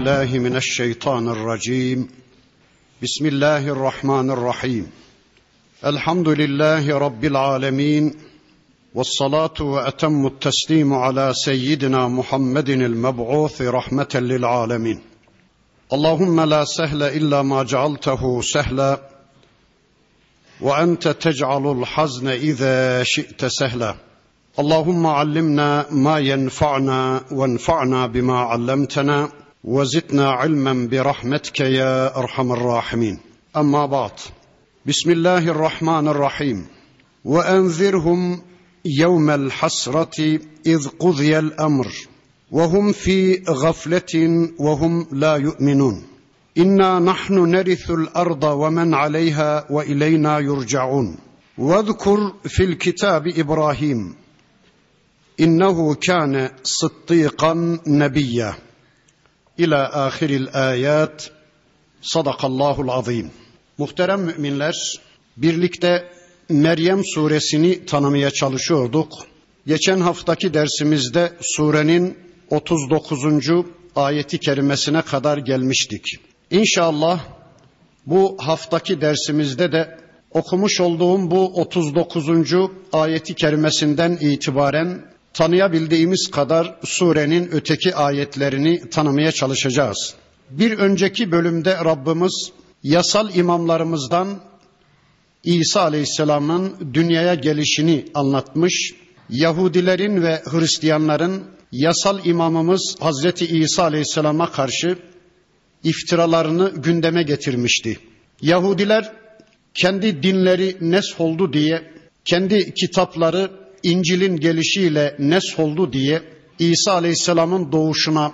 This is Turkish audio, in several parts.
بالله من الشيطان الرجيم. بسم الله الرحمن الرحيم. الحمد لله رب العالمين والصلاة وأتم التسليم على سيدنا محمد المبعوث رحمة للعالمين. اللهم لا سهل إلا ما جعلته سهلا وأنت تجعل الحزن إذا شئت سهلا. اللهم علمنا ما ينفعنا وانفعنا بما علمتنا وزدنا علما برحمتك يا أرحم الراحمين. أما بعد بسم الله الرحمن الرحيم. وأنذرهم يوم الحسرة إذ قضي الأمر وهم في غفلة وهم لا يؤمنون. إنا نحن نرث الأرض ومن عليها وإلينا يرجعون. واذكر في الكتاب إبراهيم إنه كان صديقا نبيا. ila ahiril ayat. Sadakallahul azim. Muhterem müminler, birlikte Meryem suresini tanımaya çalışıyorduk. Geçen haftaki dersimizde surenin 39. ayeti kerimesine kadar gelmiştik. İnşallah bu haftaki dersimizde de okumuş olduğum bu 39. ayeti kerimesinden itibaren tanıyabildiğimiz kadar surenin öteki ayetlerini tanımaya çalışacağız. Bir önceki bölümde Rabbimiz yasal imamlarımızdan İsa Aleyhisselam'ın dünyaya gelişini anlatmış. Yahudilerin ve Hristiyanların yasal imamımız Hazreti İsa Aleyhisselam'a karşı iftiralarını gündeme getirmişti. Yahudiler kendi dinleri nesh oldu diye, kendi kitapları İncil'in gelişiyle nesh oldu diye İsa Aleyhisselam'ın doğuşuna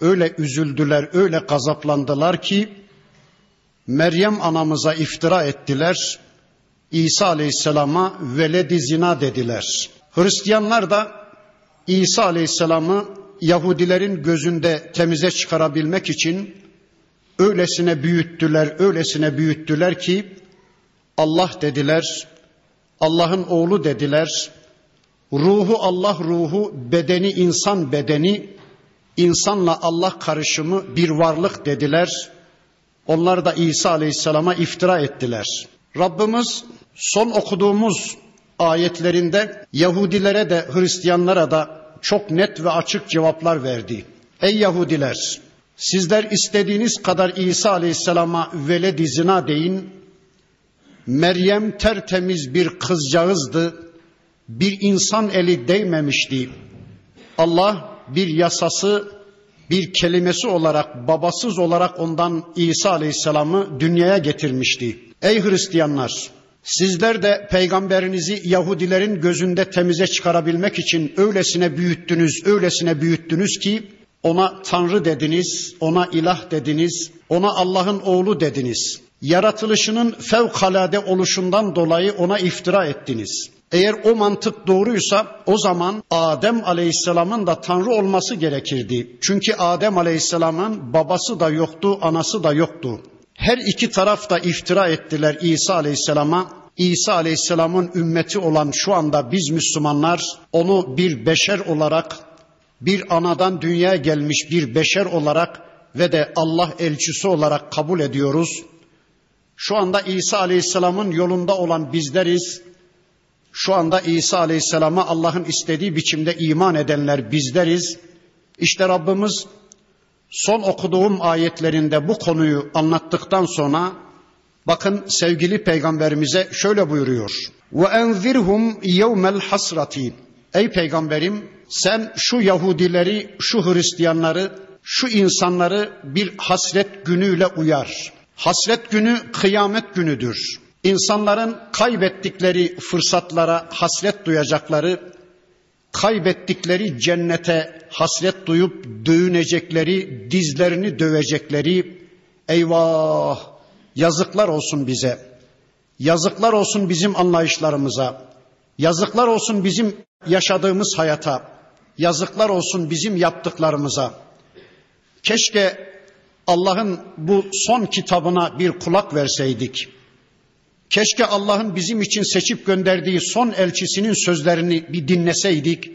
öyle üzüldüler, öyle gazaplandılar ki Meryem anamıza iftira ettiler. İsa Aleyhisselam'a veledi zina dediler. Hristiyanlar da İsa Aleyhisselam'ı Yahudilerin gözünde temize çıkarabilmek için öylesine büyüttüler, öylesine büyüttüler ki Allah dediler, Allah'ın oğlu dediler, ruhu Allah ruhu, bedeni insan bedeni, insanla Allah karışımı bir varlık dediler. Onlar da İsa Aleyhisselam'a iftira ettiler. Rabbimiz son okuduğumuz ayetlerinde Yahudilere de Hristiyanlara da çok net ve açık cevaplar verdi. Ey Yahudiler! Sizler istediğiniz kadar İsa Aleyhisselam'a veled zina deyin. Meryem tertemiz bir kızcağızdı. Bir insan eli değmemişti. Allah bir yasası, bir kelimesi olarak, babasız olarak ondan İsa Aleyhisselam'ı dünyaya getirmişti. Ey Hristiyanlar! Sizler de peygamberinizi Yahudilerin gözünde temize çıkarabilmek için öylesine büyüttünüz, öylesine büyüttünüz ki ona Tanrı dediniz, ona ilah dediniz, ona Allah'ın oğlu dediniz. Yaratılışının fevkalade oluşundan dolayı ona iftira ettiniz. Eğer o mantık doğruysa o zaman Adem Aleyhisselam'ın da Tanrı olması gerekirdi. Çünkü Adem Aleyhisselam'ın babası da yoktu, anası da yoktu. Her iki taraf da iftira ettiler İsa Aleyhisselam'a. İsa Aleyhisselam'ın ümmeti olan şu anda biz Müslümanlar onu bir beşer olarak, bir anadan dünyaya gelmiş bir beşer olarak ve de Allah elçisi olarak kabul ediyoruz. Şu anda İsa Aleyhisselam'ın yolunda olan bizleriz. Şu anda İsa Aleyhisselam'a Allah'ın istediği biçimde iman edenler bizleriz. İşte Rabbimiz son okuduğum ayetlerinde bu konuyu anlattıktan sonra bakın sevgili peygamberimize şöyle buyuruyor. Ve enzirhum yevmel hasrati. Ey peygamberim sen şu Yahudileri, şu Hristiyanları, şu insanları bir hasret günüyle uyar. Hasret günü kıyamet günüdür. İnsanların kaybettikleri fırsatlara hasret duyacakları, kaybettikleri cennete hasret duyup dövünecekleri, dizlerini dövecekleri, eyvah yazıklar olsun bize. Yazıklar olsun bizim anlayışlarımıza. Yazıklar olsun bizim yaşadığımız hayata. Yazıklar olsun bizim yaptıklarımıza. Keşke Allah'ın bu son kitabına bir kulak verseydik. Keşke Allah'ın bizim için seçip gönderdiği son elçisinin sözlerini bir dinleseydik.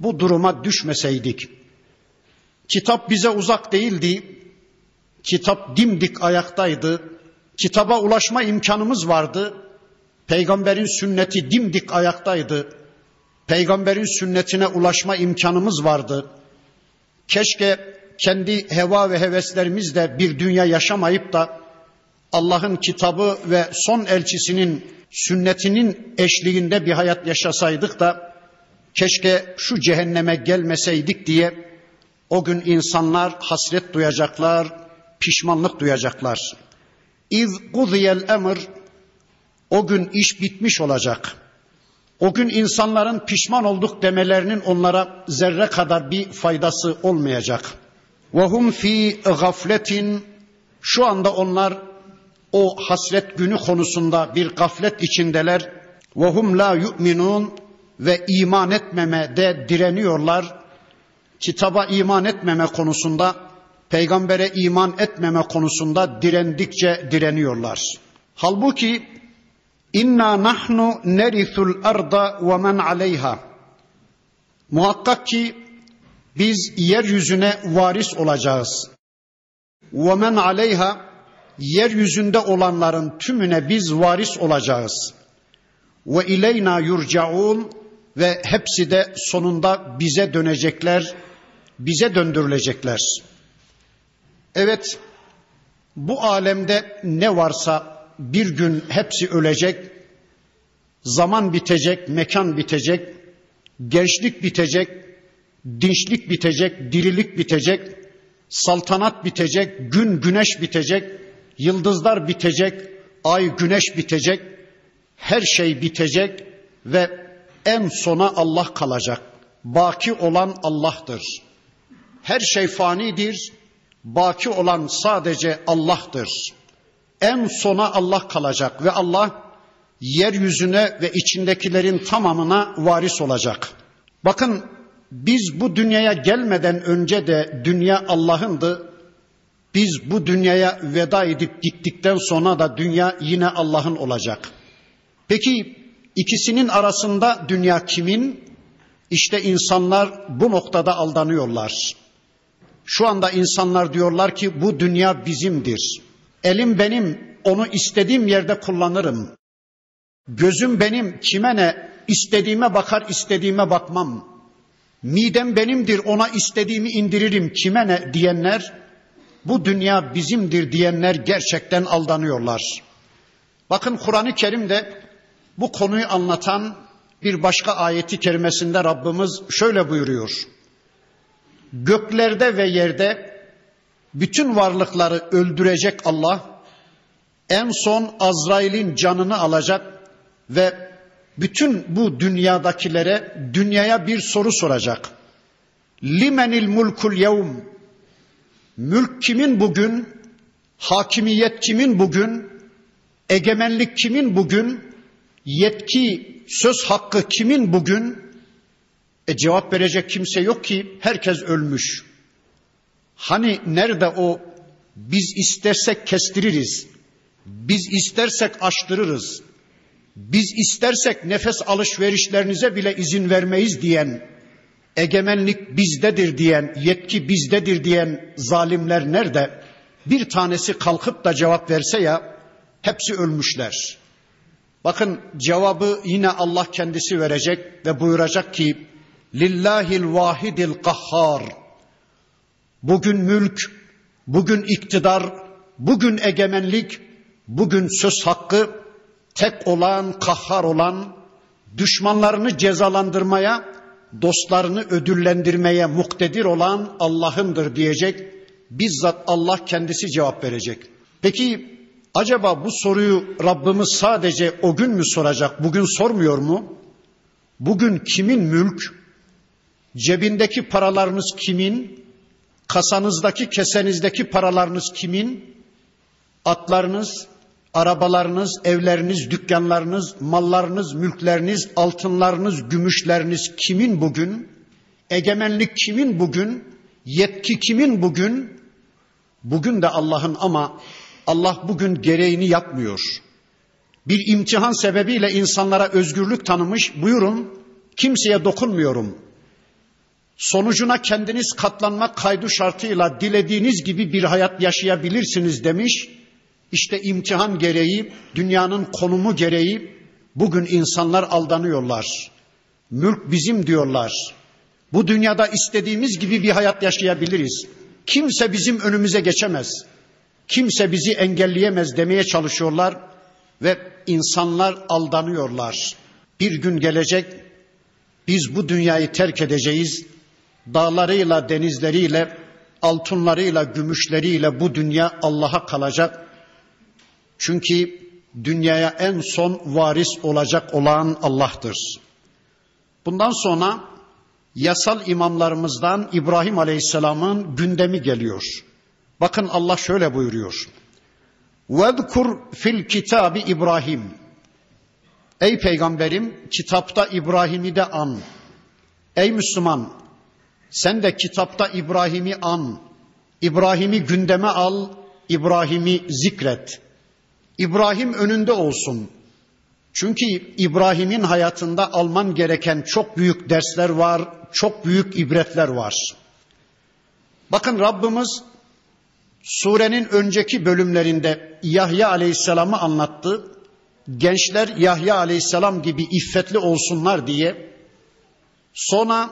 Bu duruma düşmeseydik. Kitap bize uzak değildi. Kitap dimdik ayaktaydı. Kitaba ulaşma imkanımız vardı. Peygamberin sünneti dimdik ayaktaydı. Peygamberin sünnetine ulaşma imkanımız vardı. Keşke kendi heva ve heveslerimizle bir dünya yaşamayıp da Allah'ın kitabı ve son elçisinin sünnetinin eşliğinde bir hayat yaşasaydık da keşke şu cehenneme gelmeseydik diye o gün insanlar hasret duyacaklar, pişmanlık duyacaklar. İz kudiyel emr o gün iş bitmiş olacak. O gün insanların pişman olduk demelerinin onlara zerre kadar bir faydası olmayacak. Ve hum fi gafletin şu anda onlar o hasret günü konusunda bir gaflet içindeler. Ve hum la yu'minun ve iman etmeme de direniyorlar. Kitaba iman etmeme konusunda, peygambere iman etmeme konusunda direndikçe direniyorlar. Halbuki inna nahnu nerithul arda ve men aleyha. Muhakkak ki biz yeryüzüne varis olacağız. Ve men aleyha yeryüzünde olanların tümüne biz varis olacağız. Ve ileyna yurcaun ve hepsi de sonunda bize dönecekler, bize döndürülecekler. Evet, bu alemde ne varsa bir gün hepsi ölecek, zaman bitecek, mekan bitecek, gençlik bitecek, dinçlik bitecek, dirilik bitecek, saltanat bitecek, gün güneş bitecek, yıldızlar bitecek, ay güneş bitecek, her şey bitecek ve en sona Allah kalacak. Baki olan Allah'tır. Her şey fanidir, baki olan sadece Allah'tır. En sona Allah kalacak ve Allah yeryüzüne ve içindekilerin tamamına varis olacak. Bakın biz bu dünyaya gelmeden önce de dünya Allah'ındı. Biz bu dünyaya veda edip gittikten sonra da dünya yine Allah'ın olacak. Peki ikisinin arasında dünya kimin? İşte insanlar bu noktada aldanıyorlar. Şu anda insanlar diyorlar ki bu dünya bizimdir. Elim benim, onu istediğim yerde kullanırım. Gözüm benim, kime ne? İstediğime bakar, istediğime bakmam. Midem benimdir, ona istediğimi indiririm, kime ne diyenler, bu dünya bizimdir diyenler gerçekten aldanıyorlar. Bakın Kur'an-ı Kerim'de bu konuyu anlatan bir başka ayeti kerimesinde Rabbimiz şöyle buyuruyor. Göklerde ve yerde bütün varlıkları öldürecek Allah en son Azrail'in canını alacak ve bütün bu dünyadakilere dünyaya bir soru soracak. Limenil mulkul yevm Mülk kimin bugün? Hakimiyet kimin bugün? Egemenlik kimin bugün? Yetki, söz hakkı kimin bugün? E cevap verecek kimse yok ki herkes ölmüş. Hani nerede o biz istersek kestiririz. Biz istersek açtırırız. Biz istersek nefes alışverişlerinize bile izin vermeyiz diyen egemenlik bizdedir diyen, yetki bizdedir diyen zalimler nerede? Bir tanesi kalkıp da cevap verse ya hepsi ölmüşler. Bakın cevabı yine Allah kendisi verecek ve buyuracak ki Lillahil vahidil kahhar. Bugün mülk, bugün iktidar, bugün egemenlik, bugün söz hakkı tek olan, kahhar olan, düşmanlarını cezalandırmaya, dostlarını ödüllendirmeye muktedir olan Allah'ındır diyecek. Bizzat Allah kendisi cevap verecek. Peki acaba bu soruyu Rabbimiz sadece o gün mü soracak? Bugün sormuyor mu? Bugün kimin mülk? Cebindeki paralarınız kimin? Kasanızdaki, kesenizdeki paralarınız kimin? Atlarınız, arabalarınız, evleriniz, dükkanlarınız, mallarınız, mülkleriniz, altınlarınız, gümüşleriniz kimin bugün? Egemenlik kimin bugün? Yetki kimin bugün? Bugün de Allah'ın ama Allah bugün gereğini yapmıyor. Bir imtihan sebebiyle insanlara özgürlük tanımış. Buyurun kimseye dokunmuyorum. Sonucuna kendiniz katlanmak kaydı şartıyla dilediğiniz gibi bir hayat yaşayabilirsiniz demiş. İşte imtihan gereği, dünyanın konumu gereği bugün insanlar aldanıyorlar. Mülk bizim diyorlar. Bu dünyada istediğimiz gibi bir hayat yaşayabiliriz. Kimse bizim önümüze geçemez. Kimse bizi engelleyemez demeye çalışıyorlar ve insanlar aldanıyorlar. Bir gün gelecek biz bu dünyayı terk edeceğiz. Dağlarıyla, denizleriyle, altınlarıyla, gümüşleriyle bu dünya Allah'a kalacak. Çünkü dünyaya en son varis olacak olan Allah'tır. Bundan sonra yasal imamlarımızdan İbrahim Aleyhisselam'ın gündemi geliyor. Bakın Allah şöyle buyuruyor. Vedkur fil kitabi İbrahim. Ey peygamberim kitapta İbrahim'i de an. Ey Müslüman sen de kitapta İbrahim'i an. İbrahim'i gündeme al, İbrahim'i zikret. İbrahim önünde olsun. Çünkü İbrahim'in hayatında alman gereken çok büyük dersler var, çok büyük ibretler var. Bakın Rabbimiz surenin önceki bölümlerinde Yahya Aleyhisselam'ı anlattı. Gençler Yahya Aleyhisselam gibi iffetli olsunlar diye. Sonra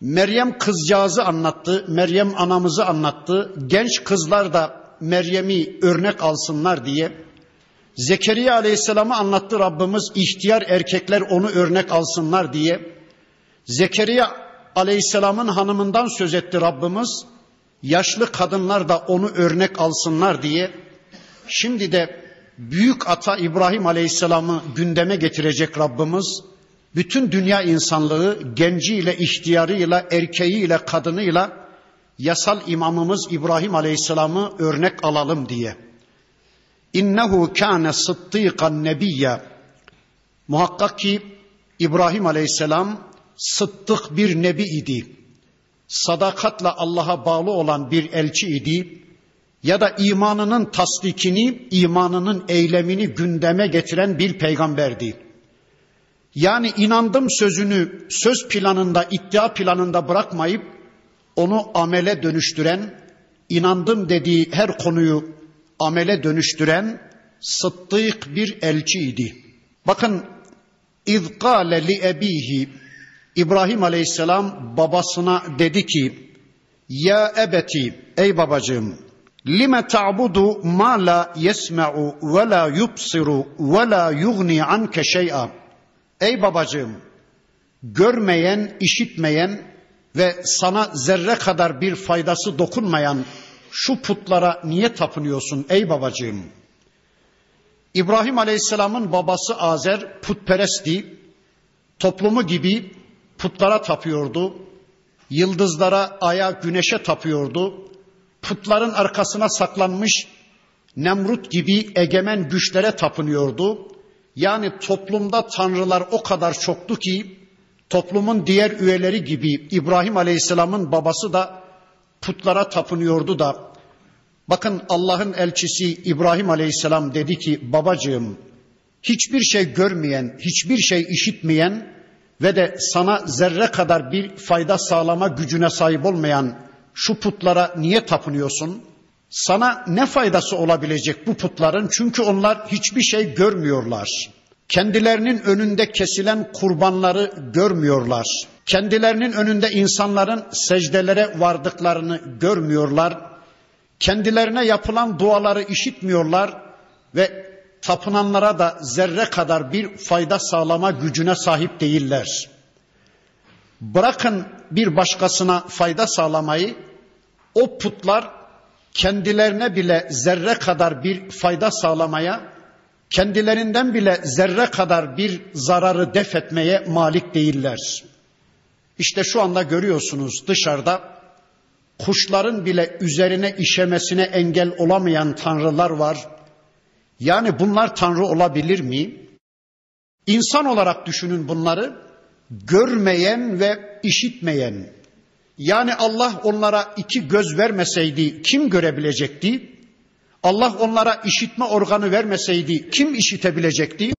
Meryem kızcağızı anlattı, Meryem anamızı anlattı. Genç kızlar da Meryem'i örnek alsınlar diye. Zekeriya Aleyhisselam'ı anlattı Rabbimiz. ihtiyar erkekler onu örnek alsınlar diye. Zekeriya Aleyhisselam'ın hanımından söz etti Rabbimiz. Yaşlı kadınlar da onu örnek alsınlar diye. Şimdi de büyük ata İbrahim Aleyhisselam'ı gündeme getirecek Rabbimiz. Bütün dünya insanlığı genciyle, ihtiyarıyla, erkeğiyle, kadınıyla yasal imamımız İbrahim Aleyhisselam'ı örnek alalım diye. İnnehu kâne sıddıkan nebiyya. Muhakkak ki İbrahim Aleyhisselam sıddık bir nebi idi. Sadakatla Allah'a bağlı olan bir elçi idi. Ya da imanının tasdikini, imanının eylemini gündeme getiren bir peygamberdi. Yani inandım sözünü söz planında, iddia planında bırakmayıp onu amele dönüştüren, inandım dediği her konuyu amele dönüştüren sıddık bir elçiydi. Bakın İzkâle li ebihi İbrahim Aleyhisselam babasına dedi ki Ya ebeti ey babacığım lime ta'budu ma la yesma'u ve la yubsiru ve la yugni anke şey'a Ey babacığım görmeyen, işitmeyen ve sana zerre kadar bir faydası dokunmayan şu putlara niye tapınıyorsun ey babacığım? İbrahim Aleyhisselam'ın babası Azer putperestti. Toplumu gibi putlara tapıyordu. Yıldızlara, aya, güneşe tapıyordu. Putların arkasına saklanmış Nemrut gibi egemen güçlere tapınıyordu. Yani toplumda tanrılar o kadar çoktu ki toplumun diğer üyeleri gibi İbrahim Aleyhisselam'ın babası da putlara tapınıyordu da bakın Allah'ın elçisi İbrahim Aleyhisselam dedi ki babacığım hiçbir şey görmeyen, hiçbir şey işitmeyen ve de sana zerre kadar bir fayda sağlama gücüne sahip olmayan şu putlara niye tapınıyorsun? Sana ne faydası olabilecek bu putların? Çünkü onlar hiçbir şey görmüyorlar. Kendilerinin önünde kesilen kurbanları görmüyorlar. Kendilerinin önünde insanların secdelere vardıklarını görmüyorlar. Kendilerine yapılan duaları işitmiyorlar ve tapınanlara da zerre kadar bir fayda sağlama gücüne sahip değiller. Bırakın bir başkasına fayda sağlamayı, o putlar kendilerine bile zerre kadar bir fayda sağlamaya, kendilerinden bile zerre kadar bir zararı def etmeye malik değiller. İşte şu anda görüyorsunuz dışarıda kuşların bile üzerine işemesine engel olamayan tanrılar var. Yani bunlar tanrı olabilir mi? İnsan olarak düşünün bunları. Görmeyen ve işitmeyen, yani Allah onlara iki göz vermeseydi kim görebilecekti? Allah onlara işitme organı vermeseydi kim işitebilecekti?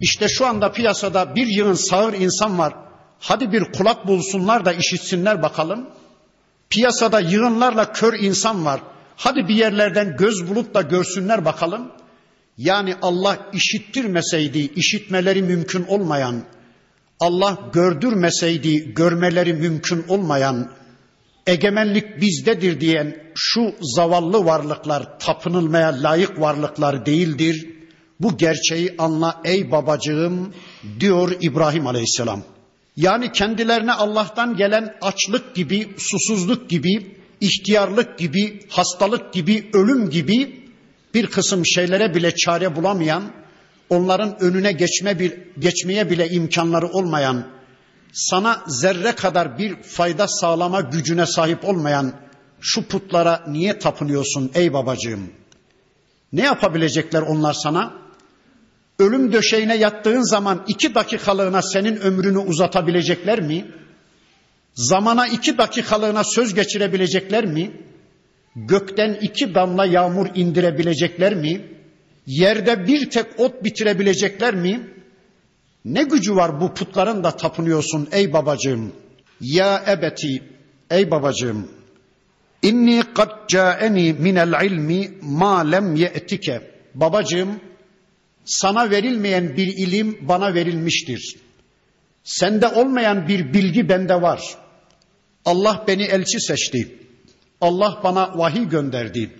İşte şu anda piyasada bir yığın sağır insan var. Hadi bir kulak bulsunlar da işitsinler bakalım. Piyasada yığınlarla kör insan var. Hadi bir yerlerden göz bulup da görsünler bakalım. Yani Allah işittirmeseydi, işitmeleri mümkün olmayan, Allah gördürmeseydi, görmeleri mümkün olmayan, egemenlik bizdedir diyen şu zavallı varlıklar tapınılmaya layık varlıklar değildir. Bu gerçeği anla ey babacığım diyor İbrahim Aleyhisselam. Yani kendilerine Allah'tan gelen açlık gibi, susuzluk gibi, ihtiyarlık gibi, hastalık gibi, ölüm gibi bir kısım şeylere bile çare bulamayan, onların önüne geçme bir, geçmeye bile imkanları olmayan, sana zerre kadar bir fayda sağlama gücüne sahip olmayan şu putlara niye tapınıyorsun ey babacığım? Ne yapabilecekler onlar sana? Ölüm döşeğine yattığın zaman iki dakikalığına senin ömrünü uzatabilecekler mi? Zamana iki dakikalığına söz geçirebilecekler mi? Gökten iki damla yağmur indirebilecekler mi? Yerde bir tek ot bitirebilecekler mi? Ne gücü var bu putların da tapınıyorsun ey babacığım? Ya ebeti, ey babacığım. İnni kad caeni minel ilmi ma lem ye'tike. Babacığım, sana verilmeyen bir ilim bana verilmiştir. Sende olmayan bir bilgi bende var. Allah beni elçi seçti. Allah bana vahiy gönderdi.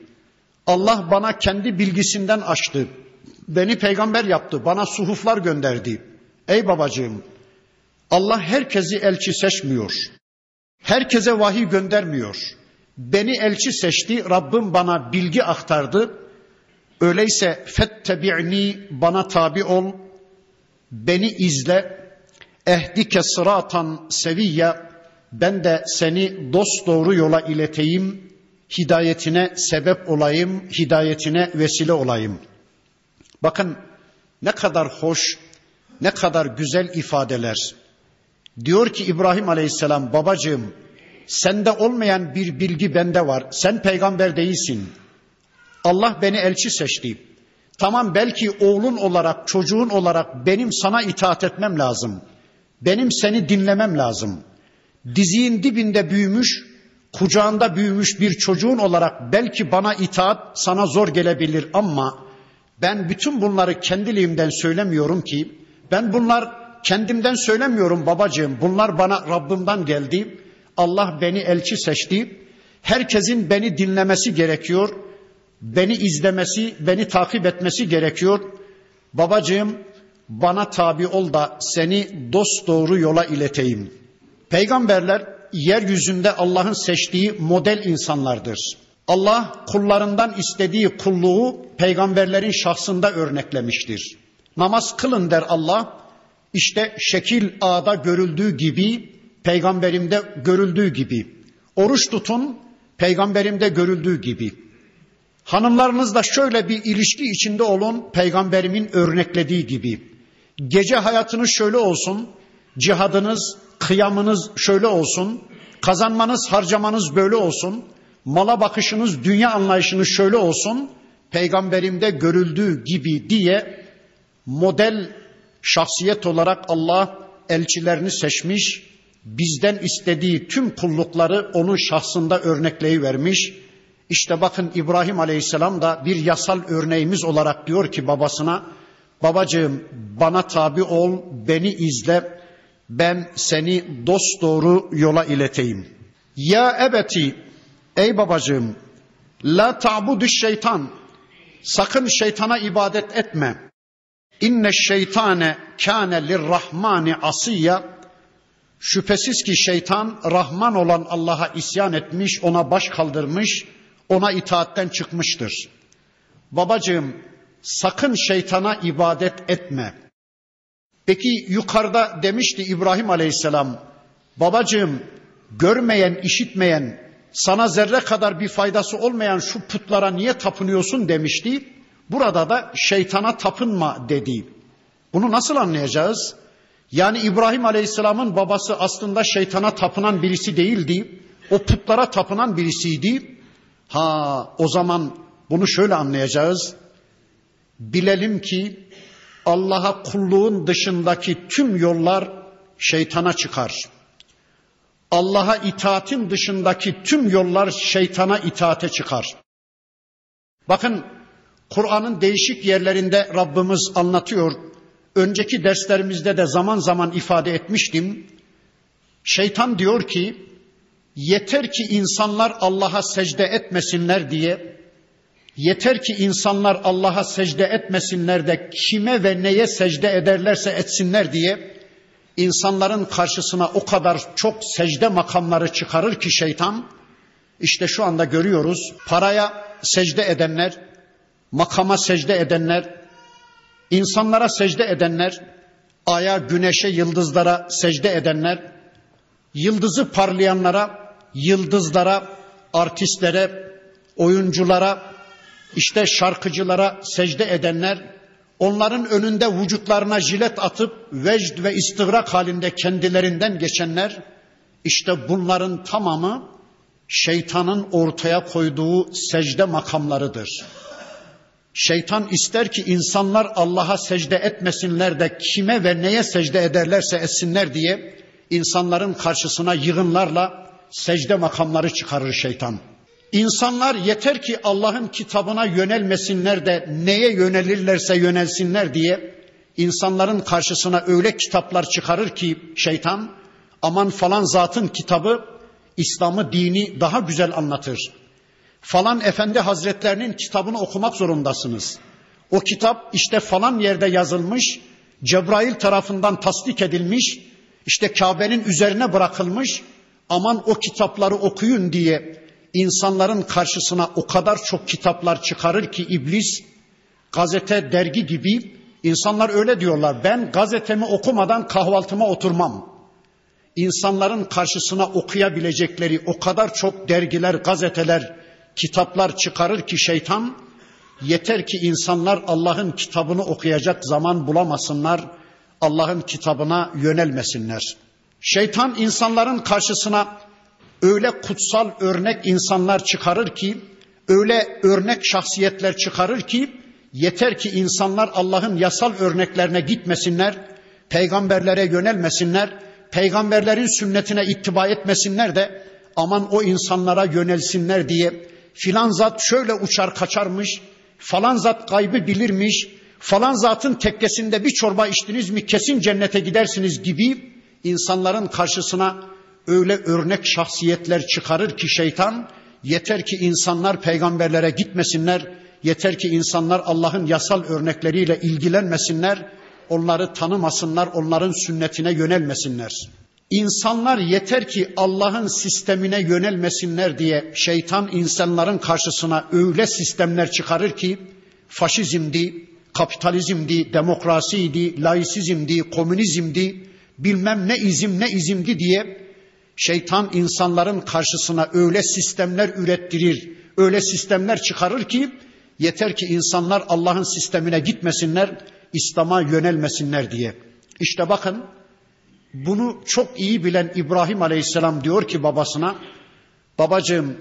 Allah bana kendi bilgisinden açtı. Beni peygamber yaptı. Bana suhuflar gönderdi. Ey babacığım, Allah herkesi elçi seçmiyor. Herkese vahiy göndermiyor. Beni elçi seçti, Rabbim bana bilgi aktardı. Öyleyse fettebi'ni bana tabi ol, beni izle, ehdike sıratan seviyye, ben de seni dost doğru yola ileteyim, hidayetine sebep olayım, hidayetine vesile olayım. Bakın ne kadar hoş, ne kadar güzel ifadeler. Diyor ki İbrahim Aleyhisselam babacığım sende olmayan bir bilgi bende var. Sen peygamber değilsin. Allah beni elçi seçti. Tamam belki oğlun olarak, çocuğun olarak benim sana itaat etmem lazım. Benim seni dinlemem lazım. Diziğin dibinde büyümüş, kucağında büyümüş bir çocuğun olarak belki bana itaat sana zor gelebilir ama ben bütün bunları kendiliğimden söylemiyorum ki ben bunlar kendimden söylemiyorum babacığım. Bunlar bana Rabbimden geldi. Allah beni elçi seçti. Herkesin beni dinlemesi gerekiyor. Beni izlemesi, beni takip etmesi gerekiyor. Babacığım bana tabi ol da seni dost doğru yola ileteyim. Peygamberler yeryüzünde Allah'ın seçtiği model insanlardır. Allah kullarından istediği kulluğu peygamberlerin şahsında örneklemiştir. Namaz kılın der Allah. İşte şekil ağda görüldüğü gibi, peygamberimde görüldüğü gibi. Oruç tutun, peygamberimde görüldüğü gibi. Hanımlarınızla şöyle bir ilişki içinde olun, peygamberimin örneklediği gibi. Gece hayatınız şöyle olsun, cihadınız, kıyamınız şöyle olsun, kazanmanız, harcamanız böyle olsun, mala bakışınız, dünya anlayışınız şöyle olsun, peygamberimde görüldüğü gibi diye model şahsiyet olarak Allah elçilerini seçmiş, bizden istediği tüm kullukları onun şahsında örnekleyi vermiş. İşte bakın İbrahim Aleyhisselam da bir yasal örneğimiz olarak diyor ki babasına, babacığım bana tabi ol, beni izle, ben seni dost doğru yola ileteyim. Ya ebeti, ey babacığım, la ta'budu şeytan, sakın şeytana ibadet etme. İnne şeytane kâne lirrahmani asiyya Şüphesiz ki şeytan Rahman olan Allah'a isyan etmiş, ona baş kaldırmış, ona itaatten çıkmıştır. Babacığım sakın şeytana ibadet etme. Peki yukarıda demişti İbrahim Aleyhisselam, babacığım görmeyen, işitmeyen, sana zerre kadar bir faydası olmayan şu putlara niye tapınıyorsun demişti. Burada da şeytana tapınma dedi. Bunu nasıl anlayacağız? Yani İbrahim Aleyhisselam'ın babası aslında şeytana tapınan birisi değildi. O putlara tapınan birisiydi. Ha o zaman bunu şöyle anlayacağız. Bilelim ki Allah'a kulluğun dışındaki tüm yollar şeytana çıkar. Allah'a itaatin dışındaki tüm yollar şeytana itaate çıkar. Bakın Kur'an'ın değişik yerlerinde Rabbimiz anlatıyor. Önceki derslerimizde de zaman zaman ifade etmiştim. Şeytan diyor ki yeter ki insanlar Allah'a secde etmesinler diye yeter ki insanlar Allah'a secde etmesinler de kime ve neye secde ederlerse etsinler diye insanların karşısına o kadar çok secde makamları çıkarır ki şeytan işte şu anda görüyoruz paraya secde edenler, makama secde edenler, insanlara secde edenler, aya, güneşe, yıldızlara secde edenler, yıldızı parlayanlara, yıldızlara, artistlere, oyunculara, işte şarkıcılara secde edenler, onların önünde vücutlarına jilet atıp vecd ve istigrak halinde kendilerinden geçenler, işte bunların tamamı şeytanın ortaya koyduğu secde makamlarıdır. Şeytan ister ki insanlar Allah'a secde etmesinler de kime ve neye secde ederlerse etsinler diye insanların karşısına yığınlarla secde makamları çıkarır şeytan. İnsanlar yeter ki Allah'ın kitabına yönelmesinler de neye yönelirlerse yönelsinler diye insanların karşısına öyle kitaplar çıkarır ki şeytan aman falan zatın kitabı İslam'ı dini daha güzel anlatır. Falan efendi hazretlerinin kitabını okumak zorundasınız. O kitap işte falan yerde yazılmış, Cebrail tarafından tasdik edilmiş, işte Kabe'nin üzerine bırakılmış. Aman o kitapları okuyun diye insanların karşısına o kadar çok kitaplar çıkarır ki iblis gazete, dergi gibi insanlar öyle diyorlar. Ben gazetemi okumadan kahvaltıma oturmam. İnsanların karşısına okuyabilecekleri o kadar çok dergiler, gazeteler, kitaplar çıkarır ki şeytan yeter ki insanlar Allah'ın kitabını okuyacak zaman bulamasınlar. Allah'ın kitabına yönelmesinler. Şeytan insanların karşısına öyle kutsal örnek insanlar çıkarır ki, öyle örnek şahsiyetler çıkarır ki yeter ki insanlar Allah'ın yasal örneklerine gitmesinler, peygamberlere yönelmesinler, peygamberlerin sünnetine ittiba etmesinler de aman o insanlara yönelsinler diye filan zat şöyle uçar kaçarmış, falan zat kaybı bilirmiş, falan zatın tekkesinde bir çorba içtiniz mi kesin cennete gidersiniz gibi insanların karşısına öyle örnek şahsiyetler çıkarır ki şeytan yeter ki insanlar peygamberlere gitmesinler, yeter ki insanlar Allah'ın yasal örnekleriyle ilgilenmesinler, onları tanımasınlar, onların sünnetine yönelmesinler. İnsanlar yeter ki Allah'ın sistemine yönelmesinler diye şeytan insanların karşısına öyle sistemler çıkarır ki faşizmdi, kapitalizmdi, demokrasiydi, laisizmdi, komünizmdi, bilmem ne izim ne izimdi diye şeytan insanların karşısına öyle sistemler ürettirir, öyle sistemler çıkarır ki yeter ki insanlar Allah'ın sistemine gitmesinler, İslam'a yönelmesinler diye. İşte bakın bunu çok iyi bilen İbrahim Aleyhisselam diyor ki babasına, babacığım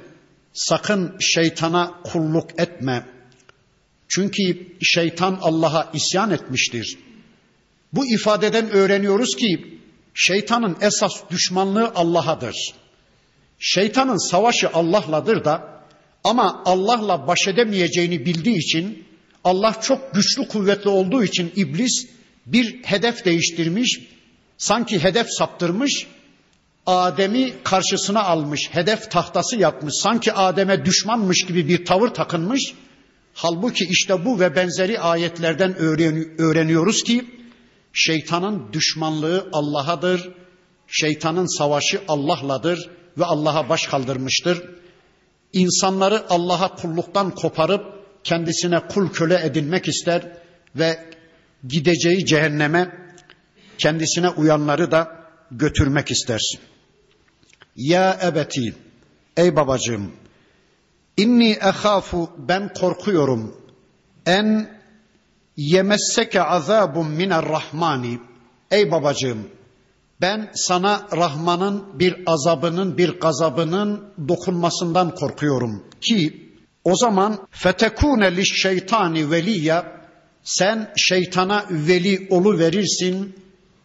sakın şeytana kulluk etme. Çünkü şeytan Allah'a isyan etmiştir. Bu ifadeden öğreniyoruz ki şeytanın esas düşmanlığı Allah'adır. Şeytanın savaşı Allah'ladır da ama Allah'la baş edemeyeceğini bildiği için Allah çok güçlü kuvvetli olduğu için iblis bir hedef değiştirmiş, sanki hedef saptırmış, Adem'i karşısına almış, hedef tahtası yapmış, sanki Adem'e düşmanmış gibi bir tavır takınmış. Halbuki işte bu ve benzeri ayetlerden öğreniyoruz ki şeytanın düşmanlığı Allah'adır, şeytanın savaşı Allah'ladır ve Allah'a baş kaldırmıştır. İnsanları Allah'a kulluktan koparıp kendisine kul köle edinmek ister ve gideceği cehenneme kendisine uyanları da götürmek istersin. Ya ebeti, ey babacığım, inni ehafu ben korkuyorum en yemesseke azabun miner rahmani. Ey babacığım, ben sana Rahman'ın bir azabının, bir gazabının dokunmasından korkuyorum ki o zaman fetekune liş şeytani veliya sen şeytana veli olu verirsin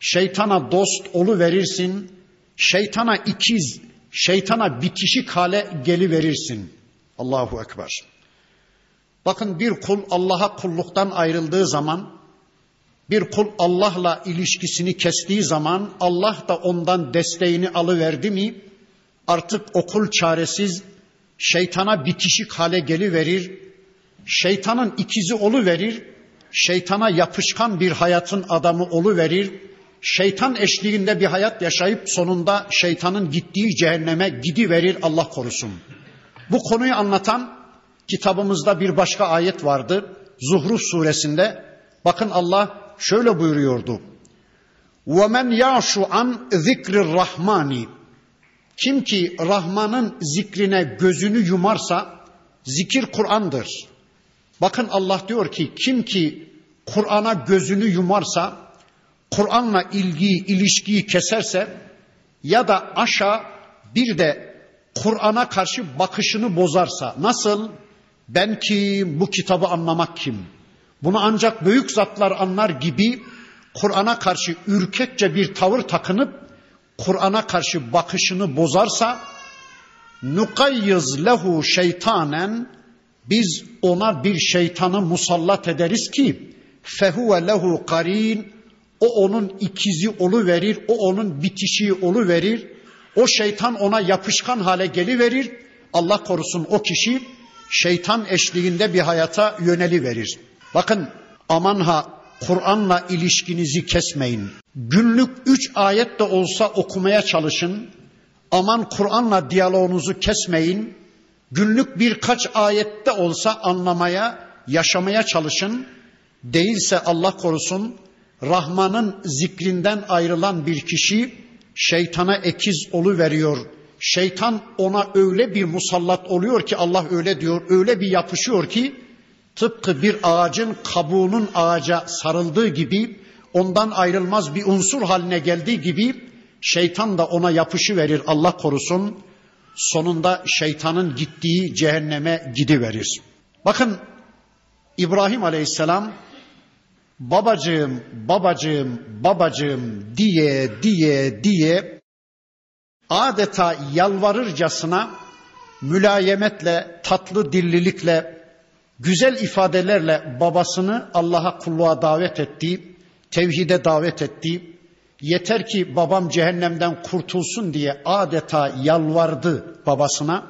şeytana dost olu verirsin, şeytana ikiz, şeytana bitişik hale geli verirsin. Allahu ekber. Bakın bir kul Allah'a kulluktan ayrıldığı zaman, bir kul Allah'la ilişkisini kestiği zaman Allah da ondan desteğini alıverdi mi artık okul çaresiz şeytana bitişik hale geli verir. Şeytanın ikizi olu verir. Şeytana yapışkan bir hayatın adamı olu verir. Şeytan eşliğinde bir hayat yaşayıp sonunda şeytanın gittiği cehenneme gidi verir Allah korusun. Bu konuyu anlatan kitabımızda bir başka ayet vardı. Zuhruf suresinde. Bakın Allah şöyle buyuruyordu. وَمَنْ يَعْشُ عَنْ ذِكْرِ الرَّحْمَانِ Kim ki Rahman'ın zikrine gözünü yumarsa, zikir Kur'an'dır. Bakın Allah diyor ki, kim ki Kur'an'a gözünü yumarsa, Kur'an'la ilgiyi, ilişkiyi keserse ya da aşağı bir de Kur'an'a karşı bakışını bozarsa, nasıl? Ben kim, bu kitabı anlamak kim? Bunu ancak büyük zatlar anlar gibi Kur'an'a karşı ürkekçe bir tavır takınıp Kur'an'a karşı bakışını bozarsa nukayyiz lehu şeytanen biz ona bir şeytanı musallat ederiz ki fehuve lehu karin o onun ikizi olu verir, o onun bitişiği olu verir. O şeytan ona yapışkan hale geliverir. Allah korusun o kişi şeytan eşliğinde bir hayata yöneli verir. Bakın aman ha Kur'an'la ilişkinizi kesmeyin. Günlük üç ayet de olsa okumaya çalışın. Aman Kur'an'la diyaloğunuzu kesmeyin. Günlük birkaç ayette olsa anlamaya, yaşamaya çalışın. Değilse Allah korusun Rahman'ın zikrinden ayrılan bir kişi şeytana ekiz olu veriyor. Şeytan ona öyle bir musallat oluyor ki Allah öyle diyor, öyle bir yapışıyor ki tıpkı bir ağacın kabuğunun ağaca sarıldığı gibi ondan ayrılmaz bir unsur haline geldiği gibi şeytan da ona yapışı verir Allah korusun. Sonunda şeytanın gittiği cehenneme gidiverir. Bakın İbrahim Aleyhisselam babacığım, babacığım, babacığım diye diye diye adeta yalvarırcasına mülayemetle, tatlı dillilikle güzel ifadelerle babasını Allah'a kulluğa davet etti, tevhide davet etti. Yeter ki babam cehennemden kurtulsun diye adeta yalvardı babasına.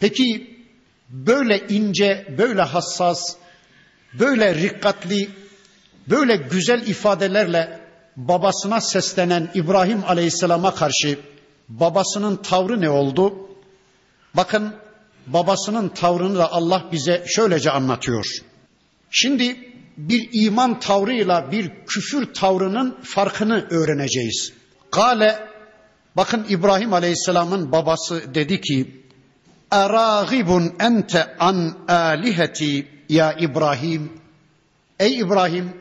Peki böyle ince, böyle hassas, böyle rikkatli, böyle güzel ifadelerle babasına seslenen İbrahim Aleyhisselam'a karşı babasının tavrı ne oldu? Bakın babasının tavrını da Allah bize şöylece anlatıyor. Şimdi bir iman tavrıyla bir küfür tavrının farkını öğreneceğiz. Kale bakın İbrahim Aleyhisselam'ın babası dedi ki Eragibun ente an aliheti ya İbrahim Ey İbrahim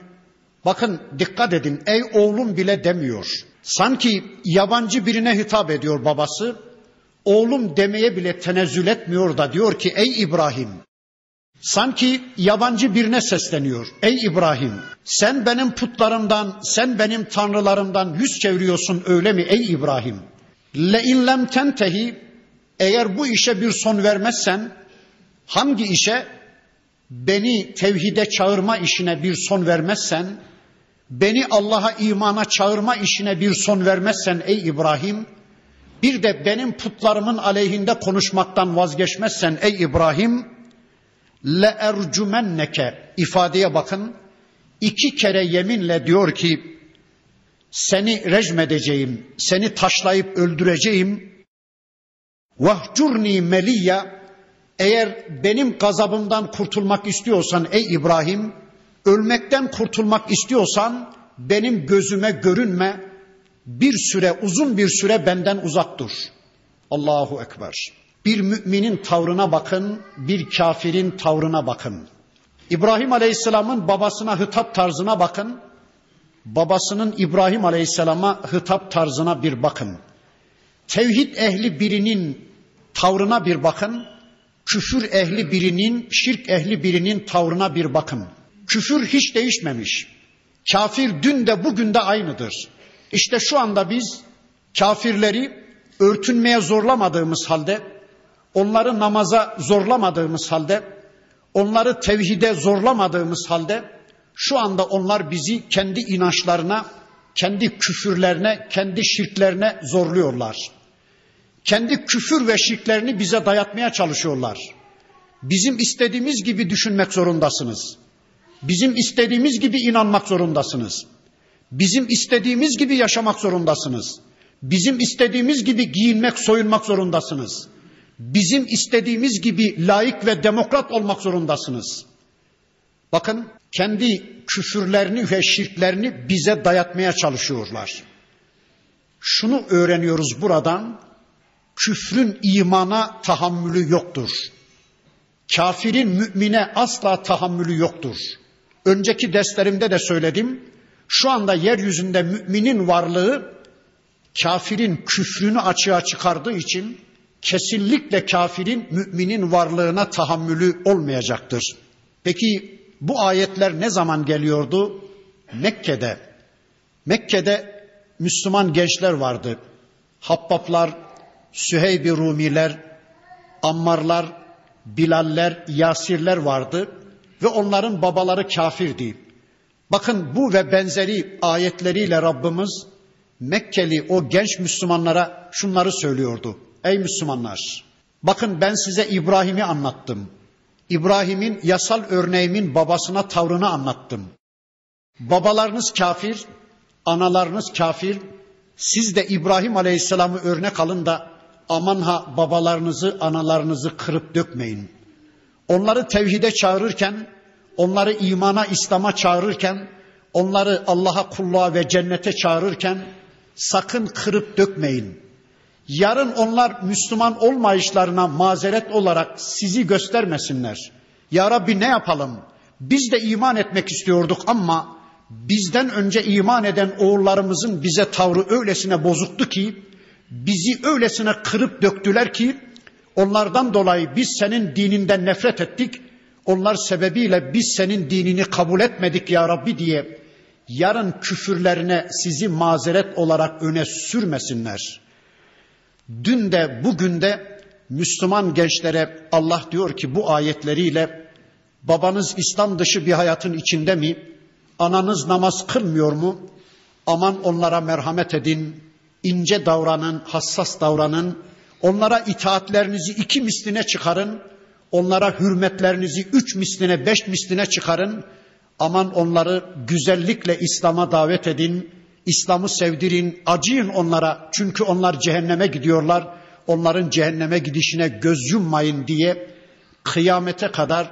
bakın dikkat edin ey oğlum bile demiyor. Sanki yabancı birine hitap ediyor babası oğlum demeye bile tenezzül etmiyor da diyor ki ey İbrahim sanki yabancı birine sesleniyor. Ey İbrahim sen benim putlarımdan sen benim tanrılarımdan yüz çeviriyorsun öyle mi ey İbrahim? Le in lem tentehi eğer bu işe bir son vermezsen hangi işe beni tevhide çağırma işine bir son vermezsen beni Allah'a imana çağırma işine bir son vermezsen ey İbrahim bir de benim putlarımın aleyhinde konuşmaktan vazgeçmezsen ey İbrahim le ercumenneke ifadeye bakın. iki kere yeminle diyor ki seni rejmedeceğim, seni taşlayıp öldüreceğim. Vahcurni meliyya eğer benim gazabımdan kurtulmak istiyorsan ey İbrahim, ölmekten kurtulmak istiyorsan benim gözüme görünme, bir süre uzun bir süre benden uzak dur. Allahu Ekber. Bir müminin tavrına bakın, bir kafirin tavrına bakın. İbrahim Aleyhisselam'ın babasına hitap tarzına bakın. Babasının İbrahim Aleyhisselam'a hitap tarzına bir bakın. Tevhid ehli birinin tavrına bir bakın. Küfür ehli birinin, şirk ehli birinin tavrına bir bakın. Küfür hiç değişmemiş. Kafir dün de bugün de aynıdır. İşte şu anda biz kafirleri örtünmeye zorlamadığımız halde, onları namaza zorlamadığımız halde, onları tevhide zorlamadığımız halde şu anda onlar bizi kendi inançlarına, kendi küfürlerine, kendi şirklerine zorluyorlar. Kendi küfür ve şirklerini bize dayatmaya çalışıyorlar. Bizim istediğimiz gibi düşünmek zorundasınız. Bizim istediğimiz gibi inanmak zorundasınız. Bizim istediğimiz gibi yaşamak zorundasınız. Bizim istediğimiz gibi giyinmek, soyunmak zorundasınız. Bizim istediğimiz gibi layık ve demokrat olmak zorundasınız. Bakın kendi küfürlerini ve şirklerini bize dayatmaya çalışıyorlar. Şunu öğreniyoruz buradan. Küfrün imana tahammülü yoktur. Kafirin mümine asla tahammülü yoktur. Önceki derslerimde de söyledim. Şu anda yeryüzünde müminin varlığı kafirin küfrünü açığa çıkardığı için kesinlikle kafirin müminin varlığına tahammülü olmayacaktır. Peki bu ayetler ne zaman geliyordu? Mekke'de. Mekke'de Müslüman gençler vardı. Habbaplar, Süheyb-i Rumiler, Ammarlar, Bilaller, Yasirler vardı ve onların babaları kafirdi. Bakın bu ve benzeri ayetleriyle Rabbimiz Mekkeli o genç Müslümanlara şunları söylüyordu. Ey Müslümanlar! Bakın ben size İbrahim'i anlattım. İbrahim'in yasal örneğimin babasına tavrını anlattım. Babalarınız kafir, analarınız kafir. Siz de İbrahim Aleyhisselam'ı örnek alın da aman ha babalarınızı, analarınızı kırıp dökmeyin. Onları tevhide çağırırken, onları imana, İslam'a çağırırken, onları Allah'a kulluğa ve cennete çağırırken sakın kırıp dökmeyin. Yarın onlar Müslüman olmayışlarına mazeret olarak sizi göstermesinler. Ya Rabbi ne yapalım? Biz de iman etmek istiyorduk ama bizden önce iman eden oğullarımızın bize tavrı öylesine bozuktu ki bizi öylesine kırıp döktüler ki onlardan dolayı biz senin dininden nefret ettik. Onlar sebebiyle biz senin dinini kabul etmedik ya Rabbi diye yarın küfürlerine sizi mazeret olarak öne sürmesinler. Dün de bugün de Müslüman gençlere Allah diyor ki bu ayetleriyle babanız İslam dışı bir hayatın içinde mi? Ananız namaz kılmıyor mu? Aman onlara merhamet edin, ince davranın, hassas davranın. Onlara itaatlerinizi iki misline çıkarın. Onlara hürmetlerinizi üç misline, beş misline çıkarın. Aman onları güzellikle İslam'a davet edin. İslam'ı sevdirin, acıyın onlara. Çünkü onlar cehenneme gidiyorlar. Onların cehenneme gidişine göz yummayın diye kıyamete kadar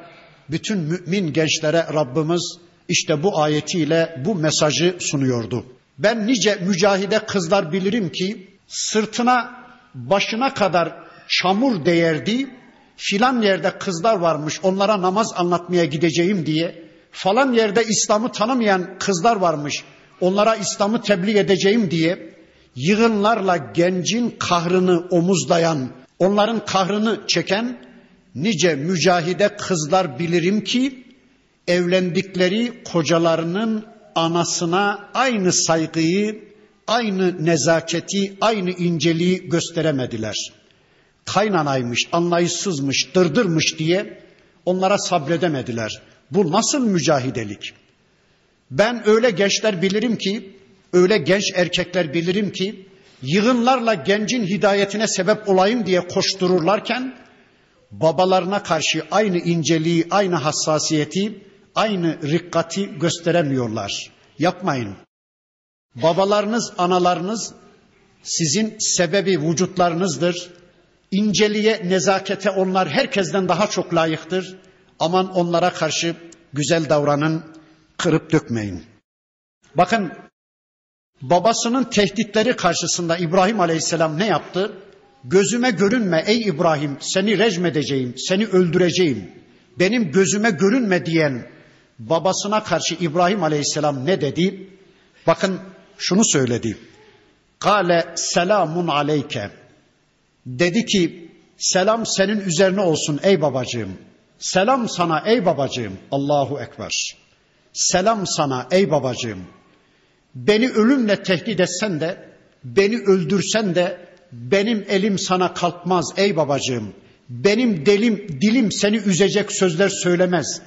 bütün mümin gençlere Rabbimiz işte bu ayetiyle bu mesajı sunuyordu. Ben nice mücahide kızlar bilirim ki sırtına başına kadar çamur değerdi. Filan yerde kızlar varmış onlara namaz anlatmaya gideceğim diye. Falan yerde İslam'ı tanımayan kızlar varmış onlara İslam'ı tebliğ edeceğim diye yığınlarla gencin kahrını omuzlayan, onların kahrını çeken nice mücahide kızlar bilirim ki evlendikleri kocalarının anasına aynı saygıyı, aynı nezaketi, aynı inceliği gösteremediler. Kaynanaymış, anlayışsızmış, dırdırmış diye onlara sabredemediler. Bu nasıl mücahidelik? Ben öyle gençler bilirim ki, öyle genç erkekler bilirim ki, yığınlarla gencin hidayetine sebep olayım diye koştururlarken, babalarına karşı aynı inceliği, aynı hassasiyeti, aynı rikkati gösteremiyorlar. Yapmayın. Babalarınız, analarınız sizin sebebi vücutlarınızdır. İnceliğe, nezakete onlar herkesten daha çok layıktır. Aman onlara karşı güzel davranın, kırıp dökmeyin. Bakın babasının tehditleri karşısında İbrahim Aleyhisselam ne yaptı? Gözüme görünme ey İbrahim seni rejim edeceğim, seni öldüreceğim. Benim gözüme görünme diyen babasına karşı İbrahim Aleyhisselam ne dedi? Bakın şunu söyledi. Kale selamun aleyke. Dedi ki selam senin üzerine olsun ey babacığım. Selam sana ey babacığım. Allahu Ekber. Selam sana ey babacığım. beni ölümle tehdit etsen de, beni öldürsen de benim elim sana kalkmaz ey babacığım. Benim delim, dilim seni üzecek sözler söylemez.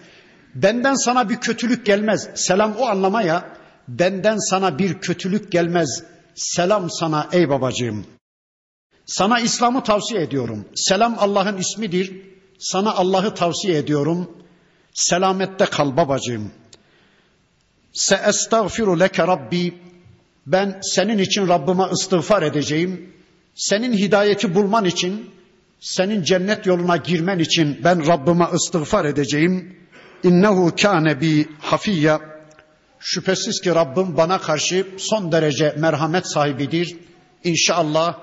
Benden sana bir kötülük gelmez. Selam o anlamaya benden sana bir kötülük gelmez. Selam sana ey babacığım. Sana İslam'ı tavsiye ediyorum. Selam Allah'ın ismidir. Sana Allah'ı tavsiye ediyorum. Selamette kal babacığım. Se estağfiru leke Rabbi. Ben senin için Rabbime istiğfar edeceğim. Senin hidayeti bulman için, senin cennet yoluna girmen için ben Rabbime istiğfar edeceğim. İnnehu kâne bi hafiyya. Şüphesiz ki Rabbim bana karşı son derece merhamet sahibidir. İnşallah